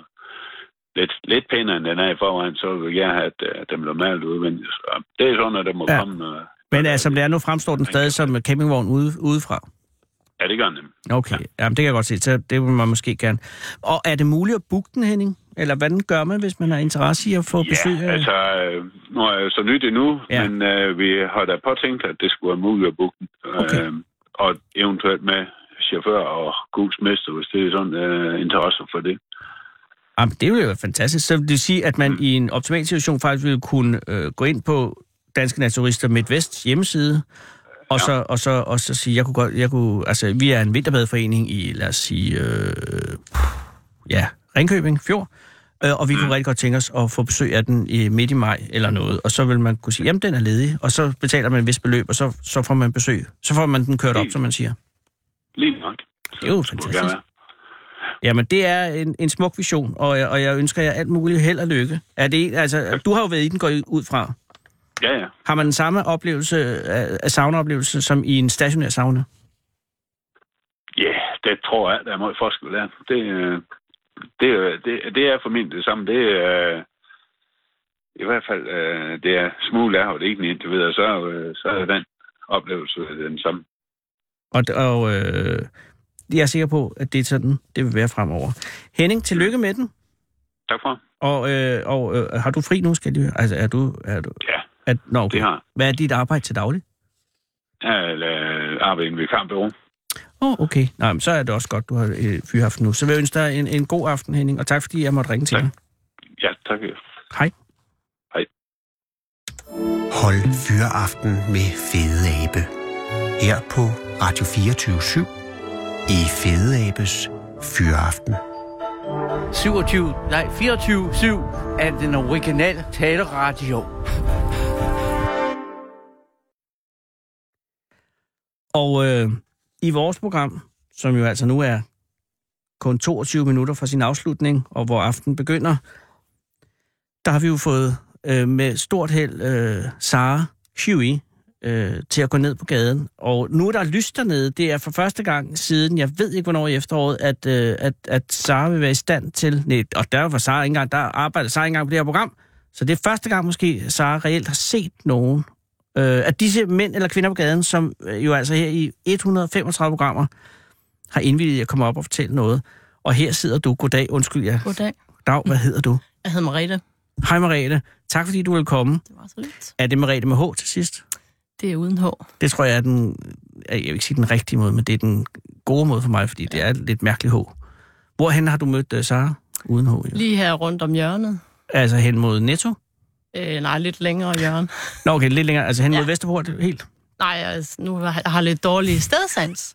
lidt, lidt pænere, end den er i forvejen, så vil vi gerne have, at øh, den blev malet udvendigt. Så det er sådan, at der må Ja. ja. komme... Øh, Men altså, som det er nu, fremstår den stadig som campingvogn ude, udefra. ja, det gør den. Okay, Jamen, det kan jeg godt se. Så det vil man måske gerne. Og er det muligt at booke den, Henning? Eller hvordan gør man, hvis man har interesse i at få besøg Ja, af... altså, nu er jeg jo så nyt endnu, Ja. ja. men øh, vi har da påtænkt, at det skulle være muligt at booke. Okay. Øh, og eventuelt med chauffør og gudsmester, hvis det er sådan øh, interesse for det. Jamen, det ville jo være fantastisk. Så vil det sige, at man i en optimal situation faktisk ville kunne øh, gå ind på Danske Naturister Midtvest hjemmeside, og, så, og, så, og så sige, jeg kunne godt, jeg kunne, altså, vi er en vinterbadeforening i, lad os sige, øh, ja, Ringkøbing, Fjord, øh, og vi kunne rigtig godt tænke os at få besøg af den i midt i maj eller noget, og så vil man kunne sige, jamen den er ledig, og så betaler man et vist beløb, og så, så får man besøg. Så får man den kørt op, som man siger. Lige nok. Så Det er jo fantastisk. Jamen, det er en, en smuk vision, og jeg, og jeg ønsker jer alt muligt held og lykke. Er det, altså, du har jo været i den, går ud fra. Ja, ja. Har man den samme oplevelse af, af saunaoplevelse som i en stationær sauna? Ja, det tror jeg, der er meget forskel der. Det, øh, det, er- det, det er for min det samme. Det er i hvert fald, øh, det er smule og det er ikke indtil videre, så, øh, så er den oplevelse den samme. Og, og øh, jeg er sikker på, at det er sådan, det vil være fremover. Henning, tillykke med den. Tak for. Og, øh, og øh, har du fri nu, skal høre? Altså, er du... Er du Ja, er, nå, okay. det har Hvad er dit arbejde til daglig? jeg. Jeg arbejder i en vikarbureau. Åh, oh, okay. Nej, men så er det også godt, du har øh, fyraften nu. Så vil jeg ønske dig en, en god aften, Henning, og tak fordi jeg måtte ringe til Tak. dig. Ja, tak. Hej. Hold Fyraften med Fede Abe. Her på Radio 24 i Fede Abes Fyraften. 27, nej, 24-7 er den originale taleradio. Og øh, i vores program, som jo altså nu er kun 22 minutter fra sin afslutning, og hvor aften begynder, der har vi jo fået øh, med stort held øh, Sara Huey øh, til at gå ned på gaden. Og nu er der lys dernede. Det er for første gang siden, jeg ved ikke hvornår i efteråret, at, øh, at, at Sara vil være i stand til... Nej, og der var Sara ikke engang, der arbejder Sara ikke engang på det her program. Så det er første gang måske, Sara reelt har set nogen øh, at disse mænd eller kvinder på gaden, som øh, jo altså her i 135 programmer har indvildet i at komme op og fortælle noget. Og her sidder du. Goddag, undskyld jer. Goddag. Dag, hvad hedder du? Jeg hedder Marete. Hej Merete. Tak fordi du vil komme. Det var så lidt. Er det Merete med H til sidst? Det er uden H. Det tror jeg er den, jeg vil ikke sige den rigtige måde, men det er den gode måde for mig, fordi det er lidt mærkeligt H. Hvorhen har du mødt uh, Sara uden H? Jo? Lige her rundt om hjørnet. Altså hen mod Netto? Øh, nej, lidt længere hjørne. Nå, okay, lidt længere. Altså hen mod Ja. Vesterport helt? Nej, altså, nu har jeg lidt dårlig stedsans.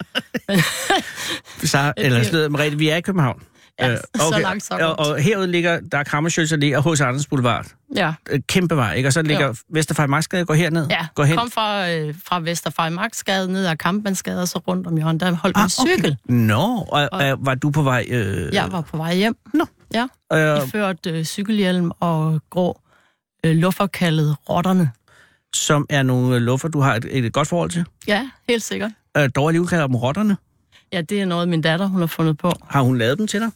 Sara, eller Merete, vi er i København. Ja, Øh, så langt, så og, og herude ligger, der er Krammersjøs Allé og hos Anders Boulevard. Ja, Øh, Kæmpe vej, ikke? Og så ligger Jo. Vesterfejl Marksgade, går herned, ja. går hen. kom fra, øh, fra Vesterfejmarksgade ned ad Kampmandsgade, og så rundt om hjørnet. Der holdt ah, en cykel. Nå, og, og øh, var du på vej... Øh, Jeg var på vej hjem. Nå. Ja, øh, iført øh, cykelhjelm og grå øh, luffer kaldet rotterne. som er nogle luffer, du har et, et godt forhold til. Ja, helt sikkert. Øh, dog alligevel kalder dem rotterne. Ja, det er noget, min datter hun har fundet på. Har hun lavet dem til dig?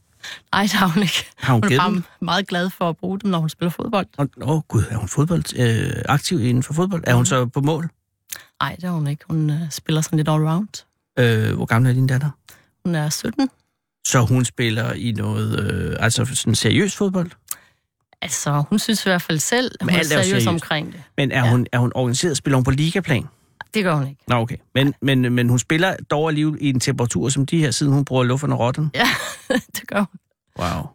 Nej, det har hun ikke. Har hun Hun er bare dem? meget glad for at bruge dem, når hun spiller fodbold. Åh oh, gud, er hun fodbold, øh, aktiv inden for fodbold? Er hun så på mål? Nej, det har hun ikke. Hun uh, spiller sådan lidt all-round. Øh, hvor gammel er din datter? Hun er 17. Så hun spiller i noget, øh, altså sådan seriøs fodbold? Altså, hun synes i hvert fald selv, Men hun er er seriøs seriøst. omkring det. Men er, ja. Hun, er hun organiseret? Spiller hun på ligaplan? Det gør hun ikke. Nå, okay. Men, men, men hun spiller dog alligevel i en temperatur som de her, siden hun bruger luft og rotten? Ja, det gør hun. Wow.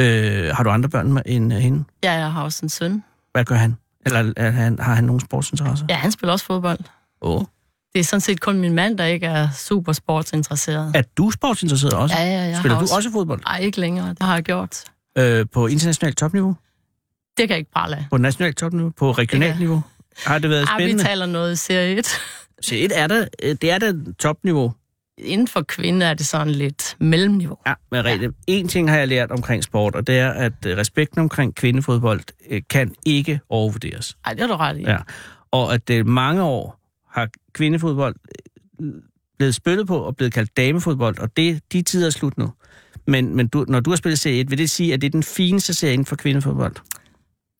Øh, har du andre børn med end øh, hende? Ja, jeg har også en søn. Hvad gør han? Eller er han, har han nogen sportsinteresse? Ja, han spiller også fodbold. Oh. Det er sådan set kun min mand, der ikke er super sportsinteresseret. Er du sportsinteresseret også? Ja, ja, jeg Spiller har du også fodbold? Nej, ikke længere. Det har jeg gjort. Øh, på internationalt topniveau? Det kan jeg ikke bare lade. På nationalt topniveau? På regionalt kan- niveau? Har det været Ej, vi spændende? taler noget serie 1. Så et er der, øh, det er der topniveau. Inden for kvinder er det sådan lidt mellemniveau. Ja, Merete, ja. en ting har jeg lært omkring sport, og det er, at øh, respekten omkring kvindefodbold øh, kan ikke overvurderes. Ej, det har du ret i. Ja. Og at det mange år har kvindefodbold blevet spillet på og blevet kaldt damefodbold, og det, de tider er slut nu. Men, men du, når du har spillet serie 1, vil det sige, at det er den fineste serie inden for kvindefodbold?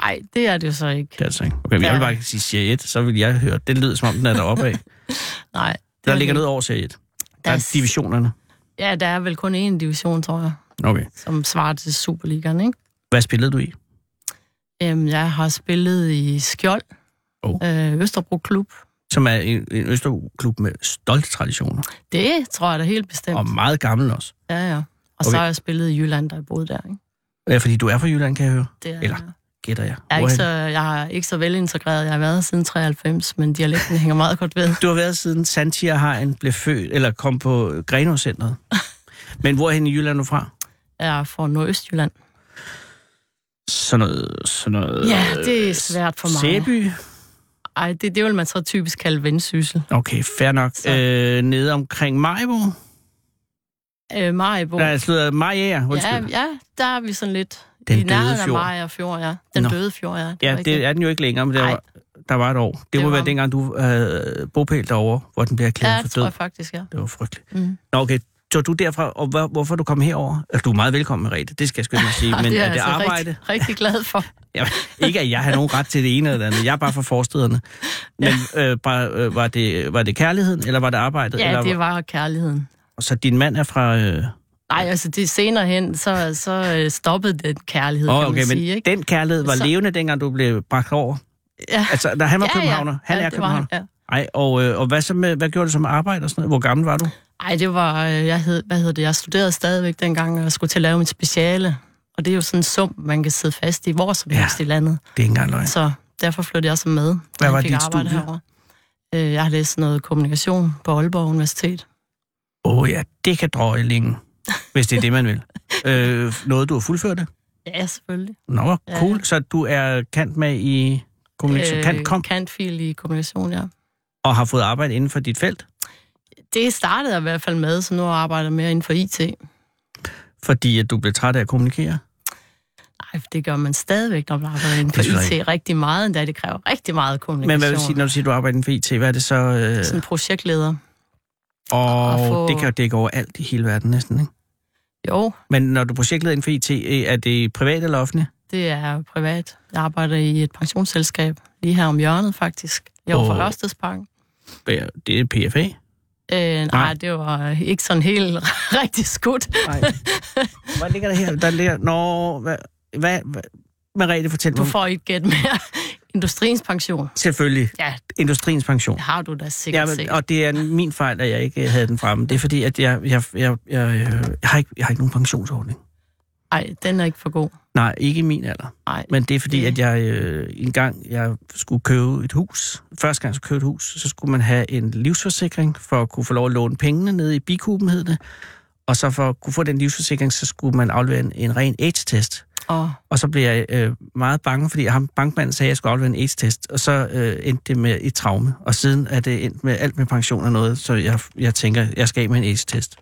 Ej, det er det jo så ikke. Det er altså ikke. Okay, men jeg vil Ja. bare sige serie 1, så vil jeg høre, det lyder som om, den er deroppe af. Nej. det Der er ligger det noget over serie 1. Der Der er er divisionerne. Ja, der er vel kun én division, tror jeg, Okay. som svarer til Superligaen, ikke? Hvad spillede du i? Øhm, jeg har spillet i Skjold, Oh. øh, Østerbro Klub. Som er en, en Østerklub med stolte traditioner. Det tror jeg da helt bestemt. Og meget gammel også. Ja, ja. Og Okay. så har jeg spillet i Jylland, da jeg boede der, ikke? Ja, fordi du er fra Jylland, kan jeg høre. Det er, Eller, Gætter jeg. jeg, er ikke så, jeg er ikke så velintegreret. Jeg har været siden 93, men dialekten hænger meget godt ved. Du har været siden Santia Hajen blev født, eller kom på Grenaa-centret. Men hvorhen i Jylland er du fra? Jeg er fra Nordøstjylland. Sådan noget... Sådan noget Ja, det er svært for mig. Sæby? Ej, det, det vil man så typisk kalde vendsyssel. Okay, fair nok. Så. Øh, nede omkring Majbo? Øh, Maribo. Der er slået Majer, Ja, undskyld. ja, der er vi sådan lidt Den i nærheden af. Maja Fjord, ja. Den Nå. døde fjord, ja. Ja, var det er den jo ikke længere, men der, Nej. var, der var et år. Det, Det må var- være dengang, du havde bopæl derovre, hvor den bliver erklæret Ja, for det tror død. jeg faktisk, ja. Det var frygteligt. Mm. Nå, okay. Så du derfra, og hvor, hvorfor du kommet herover? Altså, du er meget velkommen, Merete, det skal jeg skynde mig sige. Men det er er det altså arbejde? Rigtig, rigtig glad for. Ja, ikke at jeg har nogen ret til det ene eller det andet. Jeg er bare fra forstederne. Men øh, bare, øh, var, det, var det kærligheden, eller var det arbejdet? Ja, eller, det var kærligheden. Så din mand er fra... Øh... Nej, altså det senere hen, så, så øh, stoppede den kærlighed, Oh, kan okay, man men sige, ikke? den kærlighed var Så- levende, dengang du blev bragt over. Ja. Altså, da han var ja, københavner. ja. Han ja, er det var københavner. ja. Ej, og, øh, og hvad, så med, hvad gjorde du som arbejde og sådan noget? Hvor gammel var du? Ej, det var, øh, jeg hed, hvad hedder det, jeg studerede stadigvæk dengang, og jeg skulle til at lave mit speciale. Og det er jo sådan en sum, man kan sidde fast i, hvor som Ja. helst i landet. Det er ikke engang løgn. Så derfor flyttede jeg så med, Hvad jeg var dit arbejde studie? herovre. Øh, Jeg har læst noget kommunikation på Aalborg Universitet. Åh oh, ja, det kan drøje længe, hvis det er det, man vil. Øh, noget, du har fuldført det? Ja, selvfølgelig. Nå, Ja. cool. Så du er kant med i kommunikation, øh, kant, kom, Kantfil i kommunikation, ja. og har fået arbejde inden for dit felt? Det startede jeg i hvert fald med, så nu arbejder jeg mere inden for IT. Fordi at du blev træt af at kommunikere? Nej, det gør man stadigvæk, når man arbejder inden for IT rigtig meget, endda det kræver rigtig meget kommunikation. Men hvad vil sige, når du siger, at du arbejder inden for IT, hvad er det så? Øh, Sådan en projektleder. Og at få- det kan jo dække over alt i hele verden næsten, ikke? Jo, Men når du er projektleder inden for IT, øh, er det privat eller offentligt? det er privat. Jeg arbejder i et pensionsselskab, lige her om hjørnet faktisk. Jeg var Åh. fra Ørstedsparken. Det er PFA? Øh, nej, Nej. det var ikke sådan helt rigtig skudt. Nej. Hvad ligger der her? Der ligger... Nå, hvad... hvad, hvad Merete, fortæl Du får et gæt mere. Industriens pension. Selvfølgelig. Ja, Industriens pension. det har du da sikkert Ja, set. og det er min fejl, at jeg ikke havde den fremme. Det er fordi, at jeg, jeg, jeg, jeg, jeg, jeg, har, ikke, jeg har ikke nogen pensionsordning. Nej, den er ikke for god. Nej, ikke i min alder. Nej. Men det er fordi, Det- at jeg øh, en gang jeg skulle købe et hus. Første gang jeg skulle købe et hus, så skulle man have en livsforsikring for at kunne få lov at låne pengene nede i bikuben, hed det. Og så for at kunne få den livsforsikring, så skulle man aflevere en, en ren AIDS-test. Og Og så blev jeg øh, meget bange, fordi ham bankmanden sagde, at jeg skulle aflevere en AIDS-test. Og så øh, endte det med et traume. Og siden er det endt med alt med pension og noget, så jeg, jeg tænker, jeg skal af med en AIDS-test.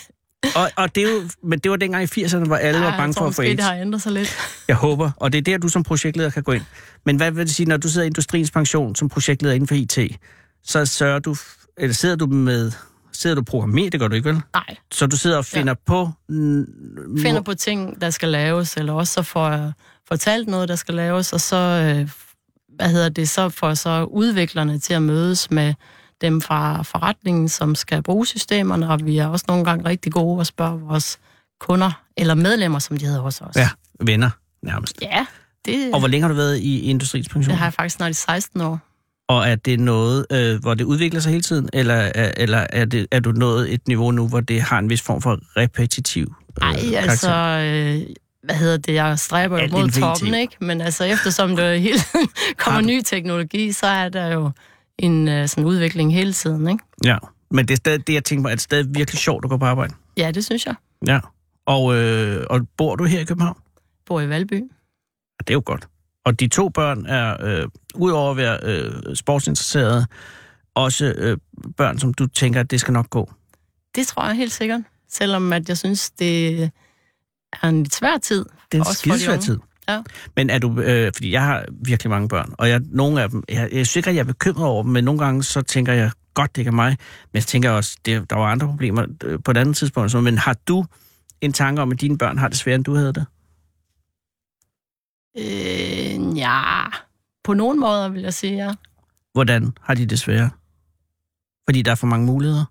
og, og det er jo, men det var dengang i 80'erne, hvor alle var Ej, bange jeg for tror, at få AIDS. det har ændret sig lidt. Jeg håber, og det er der, du som projektleder kan gå ind. Men hvad vil det sige, når du sidder i Industriens Pension som projektleder inden for IT, så sørger du, eller sidder du med sidder du og programmerer, det gør du ikke vel? Nej, Så du sidder og finder ja. på... Mm, finder på ting, der skal laves, eller også så får jeg fortalt noget, der skal laves, og så, øh, hvad hedder det, så får så udviklerne til at mødes med dem fra forretningen, som skal bruge systemerne, og vi er også nogle gange rigtig gode at spørge vores kunder, eller medlemmer, som de hedder hos os. Ja, venner nærmest. ja det, Og hvor længe har du været i industriens pension? det har jeg faktisk snart i 16 år. Og er det noget, øh, hvor det udvikler sig hele tiden, eller, er, eller er, det, er du nået et niveau nu, hvor det har en vis form for repetitiv øh, Ej, altså, øh, hvad hedder det, jeg stræber jo mod toppen, ikke? Men altså, eftersom der hele tiden kommer ny teknologi, så er der jo en øh, sådan udvikling hele tiden, ikke? Ja, men det er stadig det, jeg tænker på, er det stadig virkelig sjovt at gå på arbejde? Ja, det synes jeg. Ja. Og, øh, og bor du her i København? Bor i Valby. Det er jo godt. Og de to børn er, øh, udover at være øh, sportsinteresserede, også øh, børn, som du tænker, at det skal nok gå. Det tror jeg helt sikkert. Selvom at jeg synes, det er en lidt svær tid. Det er en skidesvær tid. Ja. Men er du, øh, fordi jeg har virkelig mange børn, og jeg, nogle af dem, jeg, jeg ikke, at jeg er bekymret over dem, men nogle gange så tænker jeg, godt, det ikke er mig, men jeg tænker også, det, der var andre problemer øh, på et andet tidspunkt. Så, men har du en tanke om, at dine børn har det sværere, end du havde det? Øh, ja, på nogle måder vil jeg sige, ja. Hvordan har de det sværere? Fordi der er for mange muligheder?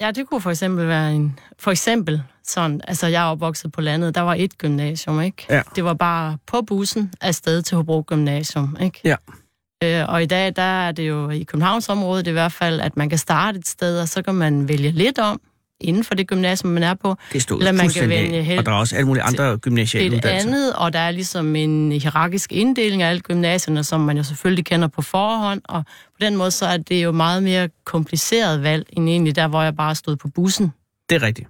Ja, det kunne for eksempel være en... For eksempel sådan, altså jeg er opvokset på landet, der var et gymnasium, ikke? Ja. Det var bare på bussen afsted til Hobro Gymnasium, ikke? Ja. Øh, og i dag, der er det jo i Københavnsområdet i hvert fald, at man kan starte et sted, og så kan man vælge lidt om inden for det gymnasium, man er på. Det stod Eller man kan vælge helt Og der er også alle mulige andre gymnasiale et uddannelser. andet, og der er ligesom en hierarkisk inddeling af alle gymnasierne, som man jo selvfølgelig kender på forhånd, og på den måde så er det jo meget mere kompliceret valg, end egentlig der, hvor jeg bare stod på bussen. Det er rigtigt.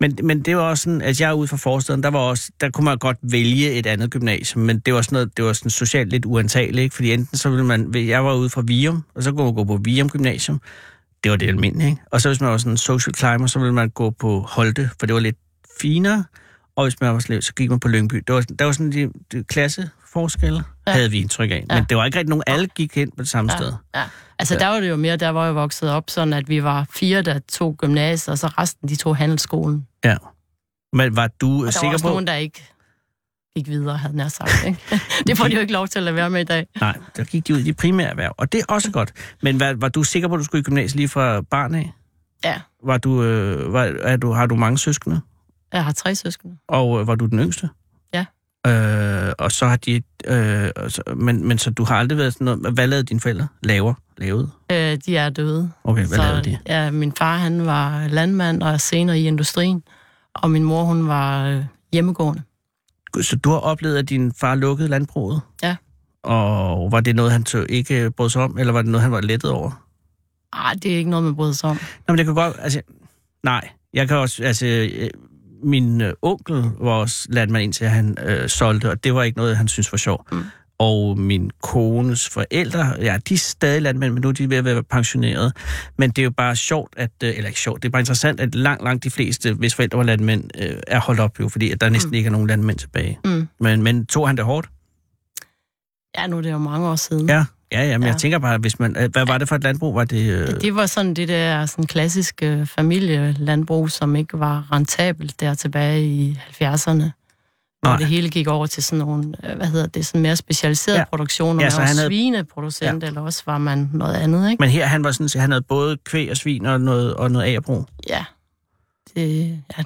Men, men det var også sådan, at jeg ude fra forstaden, der, var også, der kunne man godt vælge et andet gymnasium, men det var sådan noget, det var sådan socialt lidt uantageligt, ikke? fordi enten så ville man, jeg var ude fra Vium, og så kunne man gå på Vium Gymnasium, det var det almindelige, ikke? Og så hvis man var sådan en social climber, så ville man gå på Holte, for det var lidt finere, og hvis man var slev, så gik man på Lyngby. Det var, der var sådan de, de klasseforskelle, ja. Ja. havde vi indtryk af. Men Ja. det var ikke rigtig nogen, alle gik hen på det samme ja. sted. Ja. Altså, der var det jo mere, der var jeg vokset op, sådan at vi var fire, der tog gymnasiet, og så resten, de tog handelsskolen. Ja. Men var du Og der var sikker også på... nogen, der ikke gik videre, havde nær sagt. Ikke? det får de jo ikke lov til at lade være med i dag. Nej, der gik de ud i de primære erhverv, og det er også godt. Men var, var du sikker på, at du skulle i gymnasiet lige fra barn af? Ja, Var du, øh, var, er du, har du mange søskende? jeg har tre søskende. Og øh, var du den yngste? Ja. Øh, og så har de... Øh, så, men, men så du har aldrig været sådan noget... Hvad lavede dine forældre? Laver? Lavede? Øh, de er døde. Okay, hvad lavede de? Ja, min far, han var landmand og senere i industrien, og min mor, hun var øh, hjemmegående. Så du har oplevet, at din far lukkede landbruget? Ja. Og var det noget, han tog ikke brød sig om, eller var det noget, han var lettet over? Ej, det er ikke noget, man bryder sig om. Nå, men det kan godt... Altså, nej, jeg kan også... Altså, øh, min øh, onkel var også landmand, indtil han øh, solgte, og det var ikke noget, han synes var sjovt. Mm. Og min kones forældre, ja, de er stadig landmænd, men nu er de ved at være pensioneret. Men det er jo bare sjovt, at, øh, eller ikke sjovt, det er bare interessant, at langt, langt de fleste, hvis forældre var landmænd, øh, er holdt op jo, fordi at der næsten mm. ikke er nogen landmænd tilbage. Mm. Men, men tog han det hårdt? Ja, nu er det jo mange år siden. Ja, ja, ja men ja. Ja. jeg tænker bare, hvis man, øh, hvad var det for et landbrug? Var det... Øh, Det var sådan det der sådan klassiske familielandbrug, som ikke var rentabelt der tilbage i 70'erne. Hvor det hele gik over til sådan nogle, øh, hvad hedder det, sådan mere specialiseret Ja. ja. produktion, og Ja, ja, så man var han havde- svineproducent, ja. eller også var man noget andet, ikke? men her, han var sådan, så han havde både kvæg og svin og noget, og noget agerbrug. Ja. Det, ja,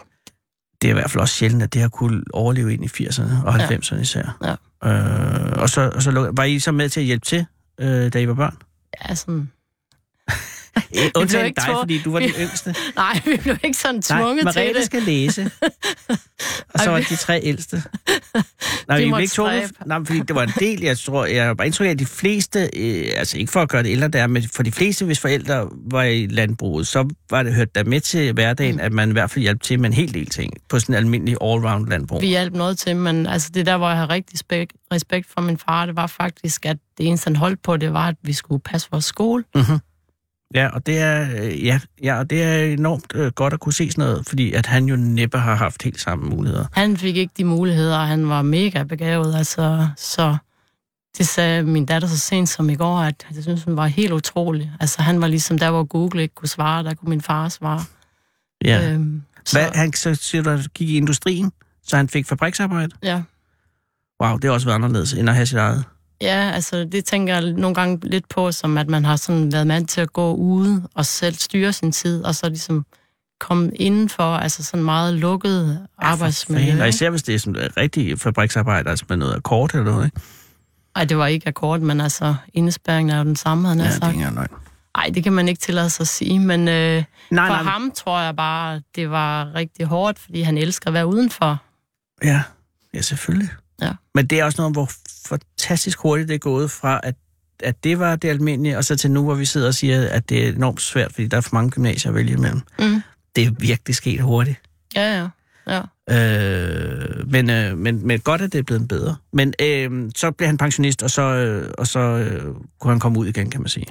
det er i hvert fald også sjældent, at det har kunne overleve ind i 80'erne og 90'erne især. Ja. Øh, og så, og så var I så med til at hjælpe til, øh, da I var børn? ja, sådan... Undtagen ikke dig, tvunget. fordi du var den yngste. Nej, vi blev ikke sådan tvunget Nej, til det. skal læse. og så var de tre ældste. Nej, vi blev ikke tvunget, nej, fordi det var en del, jeg tror, jeg har bare indtryk af, at de fleste, øh, altså ikke for at gøre det ældre der, men for de fleste, hvis forældre var i landbruget, så var det hørt der med til hverdagen, Mm. at man i hvert fald hjalp til med en hel del ting på sådan en almindelig all-round landbrug. Vi hjalp noget til, men altså det der, hvor jeg har rigtig respekt, respekt for min far, det var faktisk, at det eneste, han holdt på, det var, at vi skulle passe vores skole. Ja, og det er, øh, ja, ja, og det er enormt øh, godt at kunne se sådan noget, fordi at han jo næppe har haft helt samme muligheder. Han fik ikke de muligheder, og han var mega begavet, altså, så det sagde min datter så sent som i går, at jeg synes, hun var helt utrolig. Altså, han var ligesom der, hvor Google ikke kunne svare, der kunne min far svare. Ja. Øhm, så, Hvad, han så siger du, gik i industrien, så han fik fabriksarbejde? ja. Wow, det har også været anderledes, end at have sit eget. Ja, altså det tænker jeg nogle gange lidt på, som at man har sådan været mand til at gå ude og selv styre sin tid, og så ligesom komme indenfor, altså sådan meget lukket arbejdsmiljø. Fan, og især hvis det er sådan et rigtigt fabriksarbejde, altså med noget akkord eller noget, ikke? Ej, det var ikke akkord, men altså indespærringen er jo den samme, han har Ja, sagt. det er løgn. Ej, det kan man ikke tillade sig at sige, men øh, Nej, for nej, ham tror jeg bare, det var rigtig hårdt, fordi han elsker at være udenfor. Ja, ja selvfølgelig. Ja. Men det er også noget, hvor fantastisk hurtigt det er gået fra, at, at det var det almindelige, og så til nu, hvor vi sidder og siger, at det er enormt svært, fordi der er for mange gymnasier at vælge imellem. Mm. Det er virkelig sket hurtigt. Ja, ja. ja. Øh, men, øh, men, men godt, at det er blevet bedre. Men øh, så blev han pensionist, og så, øh, og så øh, kunne han komme ud igen, kan man sige.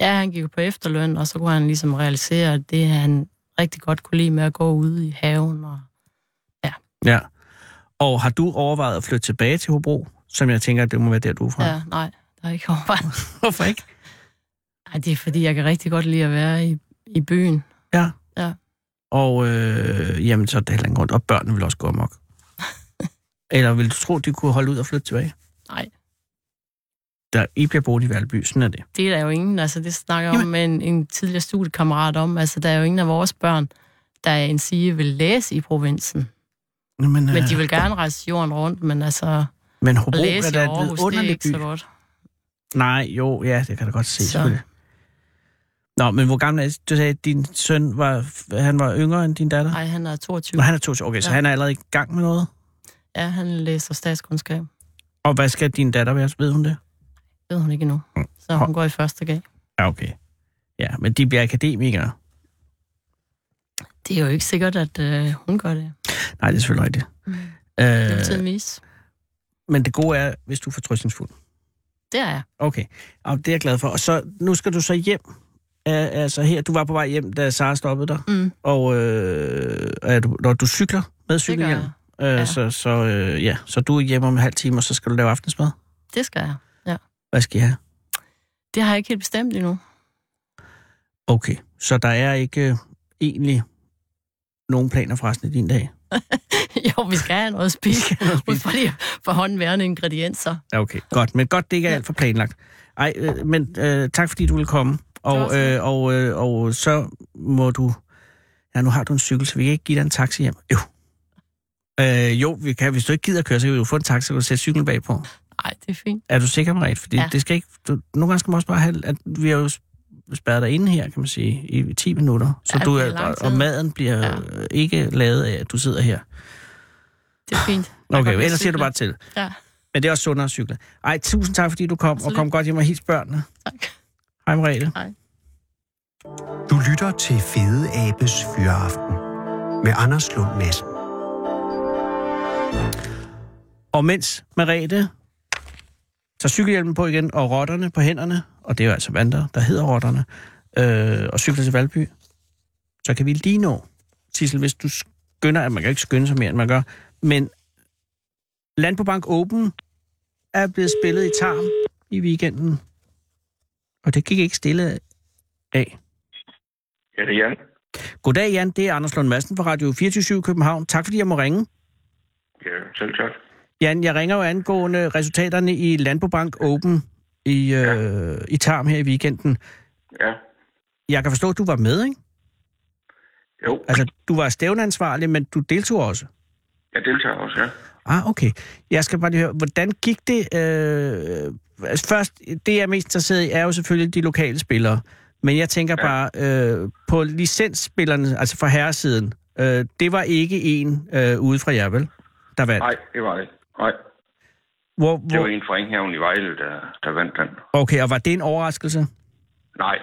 Ja, han gik på efterløn, og så kunne han ligesom realisere, at det han rigtig godt kunne lide med at gå ude i haven. Og... Ja. Og har du overvejet at flytte tilbage til Hobro, som jeg tænker, det må være der, du er fra? Ja, nej, der er ikke overvejet. Hvorfor ikke? Nej, det er fordi, jeg kan rigtig godt lide at være i, i byen. Ja. Ja. Og øh, jamen, så er det heller ikke rundt. Og børnene vil også gå amok. Eller vil du tro, de kunne holde ud og flytte tilbage? Nej, Der, I bliver boet i Valby, sådan er det. det er der jo ingen, altså det snakker jeg om med en, en tidligere studiekammerat om, altså der er jo ingen af vores børn, der en sige vil læse i provinsen. Men, øh, Men de vil gerne rejse jorden rundt, men altså men Hobro er da et er vidunderligt by. så godt. Nej, jo, ja, det kan da godt se, Så. Nå, men hvor gammel er Du sagde, at din søn var, han var yngre end din datter? Nej, han er 22. Nå, han er 22. Okay, så Ja. han er allerede i gang med noget. Ja, han læser statskundskab. Og hvad skal din datter være? Ved hun det? Ved hun ikke endnu. Så hun går i første gang. Ja, okay. Ja, men de bliver akademikere. Det er jo ikke sikkert, at øh, hun gør det. Nej, det er selvfølgelig rigtigt. Mm. Det er Øh, tiden vis. Men det gode er, hvis du er fortrystningsfuld. Det er jeg. Okay, og det er jeg glad for. Og så, nu skal du så hjem. Altså her, du var på vej hjem, da Sara stoppede dig. Mm. Og øh, er du, når du cykler med cykelhjelm, jeg. øh, Ja. så, så, øh, ja, så du er hjemme om en halv time, og så skal du lave aftensmad. Det skal jeg. Hvad skal I have? Det har jeg ikke helt bestemt endnu. Okay, så der er ikke øh, egentlig nogen planer for resten af din dag? jo, vi skal have noget at spise. Ud fra de for håndværende ingredienser. Ja, okay, godt. Men godt, det ikke er alt for planlagt. Ej, øh, men øh, tak fordi du ville komme. Og, øh, og, øh, og så må du... Ja, nu har du en cykel, så vi kan ikke give dig en taxi hjem. Jo. Øh, jo, vi kan. Hvis du ikke gider at køre, så kan vi jo få en taxi, du sætte cyklen bagpå. Nej, det er fint. Er du sikker, Marit? Fordi. Ja. det skal ikke... Du, nogle gange skal man også bare have... At vi har jo spærret dig inde her, kan man sige, i 10 minutter. Så Ja, du er og, maden bliver ja. Ikke lavet af, at du sidder her. Det er fint. Jeg Okay, ellers siger du bare til. Ja, Men det er også sundere at cykle. Ej, tusind tak, fordi du kom, og kom godt hjem og hils børnene. tak. Hej, Merete. Hej. Du lytter til Fede Abes Fyraften med Anders Lund Madsen. Og mens Merete tager cykelhjelmen på igen, og rotterne på hænderne, og det er jo altså vandre, der hedder rotterne, øh, og cykler til Valby, så kan vi lige nå, Sissel, hvis du skynder, at man kan ikke skynde sig mere, end man gør, men Landbobank Open er blevet spillet i Tarm i weekenden, og det gik ikke stille af. Ja, det er Jan. Goddag, Jan. Det er Anders Lund Madsen fra Radio 24 København. Tak fordi jeg må ringe. Ja, selv tak. Jan, jeg ringer jo angående resultaterne i Landbobank Open i, øh, ja. i Tarm her i weekenden. Ja. Jeg kan forstå, at du var med, ikke? Jo, Altså, du var stævneansvarlig, men du deltog også. jeg deltager også, ja. Ah, okay. Jeg skal bare lige høre, hvordan gik det? Øh, altså først, det jeg er mest interesseret i, er jo selvfølgelig de lokale spillere. Men jeg tænker ja. bare øh, på licensspillerne, altså fra herresiden. Øh, det var ikke en øh, ude fra jer, vel? Der vandt. Nej, det var det. Nej, Hvor, det var hvor, en fra Enghaven i Vejle, der, der vandt den. okay, og var det en overraskelse? Nej,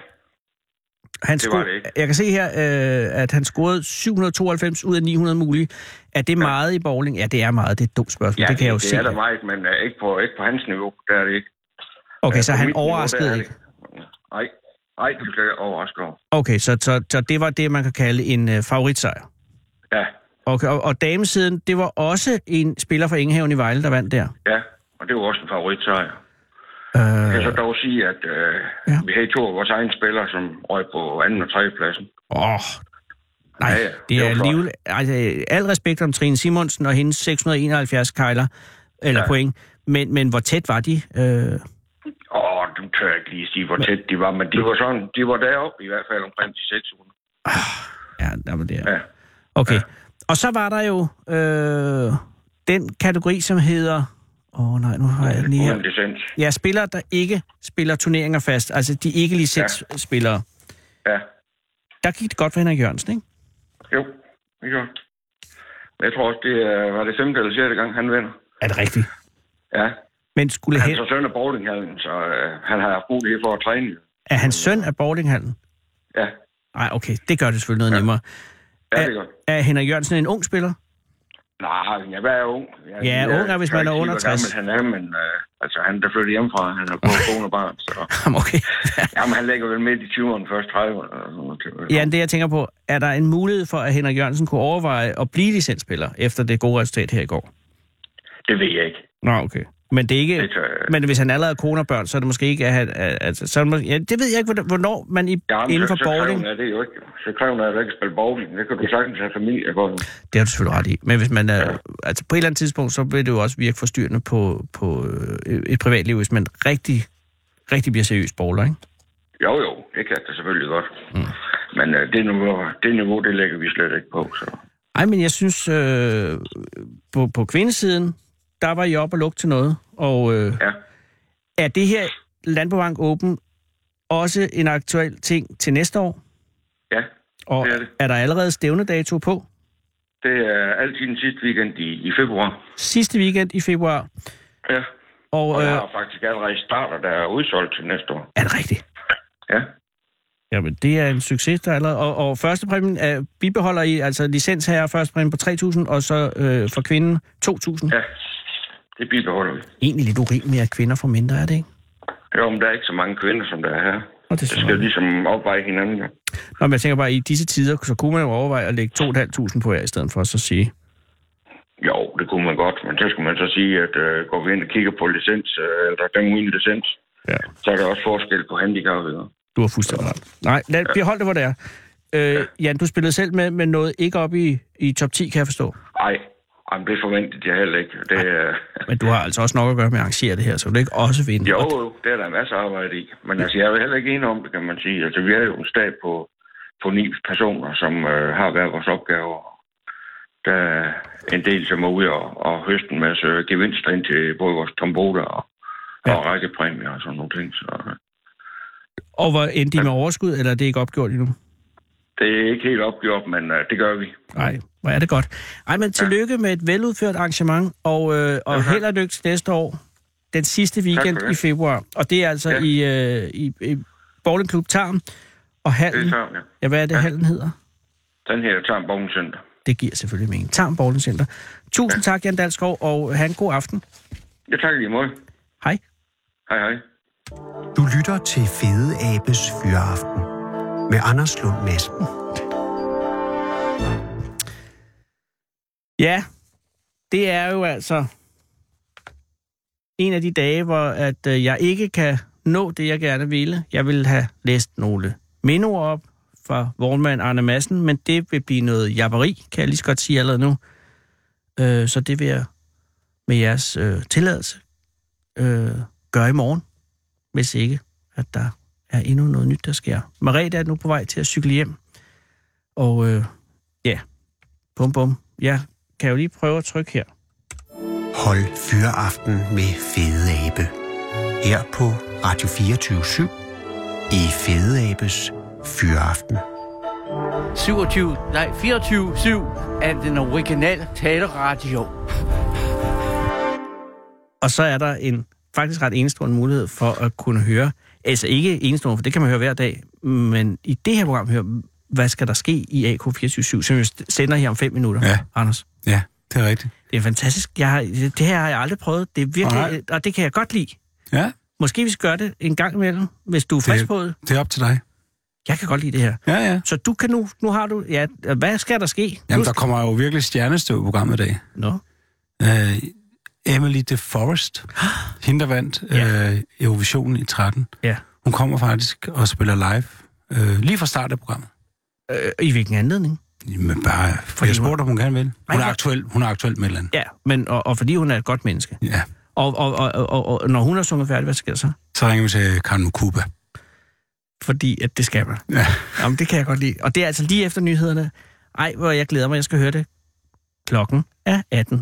Han Det var det ikke. Jeg kan se her, øh, at han scorede 792 ud af 900 mulige. Er det meget i bowling? Ja, det er meget. Det er et dumt spørgsmål. ja, det kan jeg jo det se. er der meget, men uh, ikke, på, ikke på hans niveau. Der er det ikke. Okay, Øh, så på han niveau, overraskede er ikke. det. Nej, nej, det bliver jeg overrasket over. Okay, så, så, så det var det, man kan kalde en øh, favoritsejr. Ja, Okay, og, og damesiden, det var også en spiller fra Ingehaven i Vejle, der vandt der. ja, og det var også en favoritsejr. Jeg kan så Øh, dog sige, at øh, Ja. ja. vi havde to af vores egne spillere, som røg på anden og tredje pladsen. åh, nej, Ja, ja, det det er alligevel... Altså, al respekt om Trine Simonsen og hendes 671 kejler, eller ja. Ja. point, men, men hvor tæt var de? Øh, Åh, dem tør jeg ikke lige sige, hvor tæt de var, men de var sådan, de var deroppe i hvert fald omkring de 600. ja, der var det. Ja. Okay. Og så var der jo øh, den kategori, som hedder... Åh oh, nej, nu har jeg den lige her. Ja, spillere, der ikke spiller turneringer fast. Altså de ikke licensspillere. Ja. Der gik det godt for Henrik Jørgensen, ikke? Jo, det gjorde. Men Jeg tror også, det er, var det femte eller sjette gang, han vinder. Er det rigtigt? Ja. Men skulle Han hen... er så søn af bowlinghallen, så øh, han har haft mulighed for at træne. Er hans søn af Bordinghallen? Ja, Nej, okay, det gør det selvfølgelig noget ja. nemmere. Ja Er- det er. Er Henrik Jørgensen en ung spiller? Nej, jeg er ung. Jeg, Ja, jeg, ung er, hvis man er under hvor 60. gammel han er, men øh, altså, han er der flyttet hjemmefra. Han har både kone og barn, så... Jamen, okay. Jamen, han ligger vel midt i 20'erne, først 30'erne. eller sådan noget. Ja, det jeg tænker på, er der en mulighed for, at Henrik Jørgensen kunne overveje at blive licensspiller efter det gode resultat her i går? Det ved jeg ikke. Nå, okay. Men det er ikke... Det jeg- Men hvis han allerede er kone og børn, så er det måske ikke... At, at- altså, så er det måske, ja, det ved jeg ikke, hvornår- man i, Jamen, inden for så, så bowling... kræver det jo ikke. Så kræver det, at du ikke spille bowling. Det kan du sagtens have familie for. Det har du selvfølgelig ret i. Men hvis man er, altså på et eller andet tidspunkt, så vil det jo også virke forstyrrende på, på øh, et privatliv, hvis man rigtig, rigtig bliver seriøs bowler, ikke? Jo, jo, det kan det selvfølgelig godt. Mm. Men øh, det, niveau, det niveau, det lægger vi slet ikke på. Så. Ej, men jeg synes, øh, på, på kvindesiden, der var I op og lukke til noget. Og øh, Ja. er det her Landbobank Open også en aktuel ting til næste år? Ja, Og Det er det. er der allerede stævnedato på? det er altid den sidste weekend i, i februar. Sidste weekend i februar. Ja. Og Og jeg øh, har faktisk allerede starter, der er udsolgt til næste år. er det rigtigt? Ja. Jamen, det er en succes, der er allerede. Og, og første præmien er, bibeholder I, altså licens her, første præmien på 3.000, og så øh, for kvinden 2.000. Ja, det bibeholder vi. Egentlig lidt urimeligt, at kvinder får mindre, er det ikke? Jo, men der er ikke så mange kvinder, som der er her. Og det Det skal ligesom opveje hinanden. Ja. Nå, men jeg tænker bare, at i disse tider, så kunne man jo overveje at lægge 2.500 på hver, i stedet for at så sige, Jo, det kunne man godt, men så skal man så sige, at øh, går vi ind og kigger på licens, øh, eller dem uden licens, Ja. så er der også forskel på handicappede. du har fuldstændig ret. Nej, lad, behold det, hvor det er. Øh, Jan, du spillede selv med, men noget ikke op i, i top 10, kan jeg forstå. Ej, jamen, det forventede jeg heller ikke. Det, øh, Men du har altså også nok at gøre med at arrangere det her, så du ikke også vinde. jo, jo, det er der en masse arbejde i. Men altså, jeg er jo heller ikke enig om det, kan man sige. Altså, vi er jo en stab på, på ni personer, som øh, har hver vores opgaver. Der er en del, som er ude og, og høste en masse gevinster ind til både vores tombola og, ja. og rækkepræmier og sådan nogle ting. Så øh, Og hvor endte de med overskud, eller er det ikke opgjort endnu? Det er ikke helt opgjort, men øh, det gør vi. Nej, hvor er det godt. Ej, men tillykke med et veludført arrangement, og, øh, og tak. held og lykke til næste år. Den sidste weekend for det. i februar. Og det er altså Ja. i, øh, i, i Bowling Club Tarm og Det hallen. er så, ja. Ja, hvad er det, Ja. hallen hedder? Den her tager en Center. Det giver selvfølgelig mening. Tarm Bowling Center. Tusind tak, Jan Dalskov, og have en god aften. Jeg takker lige imod. Hej. Hej, hej. Du lytter til Fede Abes Fyraften med Anders Lund Madsen. Ja, det er jo altså en af de dage, hvor at, øh, jeg ikke kan nå det, jeg gerne ville. Jeg vil have læst nogle mindeord op fra vognmand Arne Madsen, men det vil blive noget jabberi, kan jeg lige så godt sige allerede nu. Øh, så det vil jeg med jeres øh, tilladelse øh, gøre i morgen, hvis ikke, at der er endnu noget nyt, der sker. Marete er nu på vej til at cykle hjem, og øh, ja, bum bum, jeg kan jo lige prøve at trykke her. Hold Fyraften med Fede Abe. Her på Radio 24 i Fede Abes Fyraften. 27, nej, 24-7 af den originale taleradio. Og så er der en faktisk ret enestående mulighed for at kunne høre, altså ikke enestående, for det kan man høre hver dag, men i det her program høre, hvad skal der ske i AK247, som jo sender her om fem minutter, Ja. Anders. Ja, det er rigtigt. Det er fantastisk. Jeg har, det her har jeg aldrig prøvet. Det er virkelig, Nej. og det kan jeg godt lide. Ja, Måske vi skal gøre det en gang imellem, hvis du er frisk på det. det er op til dig. Jeg kan godt lide det her. Ja, ja. Så du kan nu, nu har du, ja, hvad skal der ske? Jamen, nu, der kommer jo virkelig stjernestøv i programmet i dag. Nå, Øh, Emily de Forest, hende der vandt Ja. øh, Eurovision i 13. Ja. Hun kommer faktisk og spiller live øh, lige fra start af programmet. Øh, I hvilken anledning? Men bare, for jeg spurgte, om hun gerne vil. Hun er aktuel, hun er aktuel med et eller andet. Ja, men, og, og fordi hun er et godt menneske. Ja. Og, og, og, og, og når hun har sunget færdigt, hvad sker der så? Så ringer vi til Karen Mukuba. Fordi at det skal man. Ja. Jamen, det kan jeg godt lide. Og det er altså lige efter nyhederne. Ej, hvor jeg glæder mig, jeg skal høre det. Klokken er 18.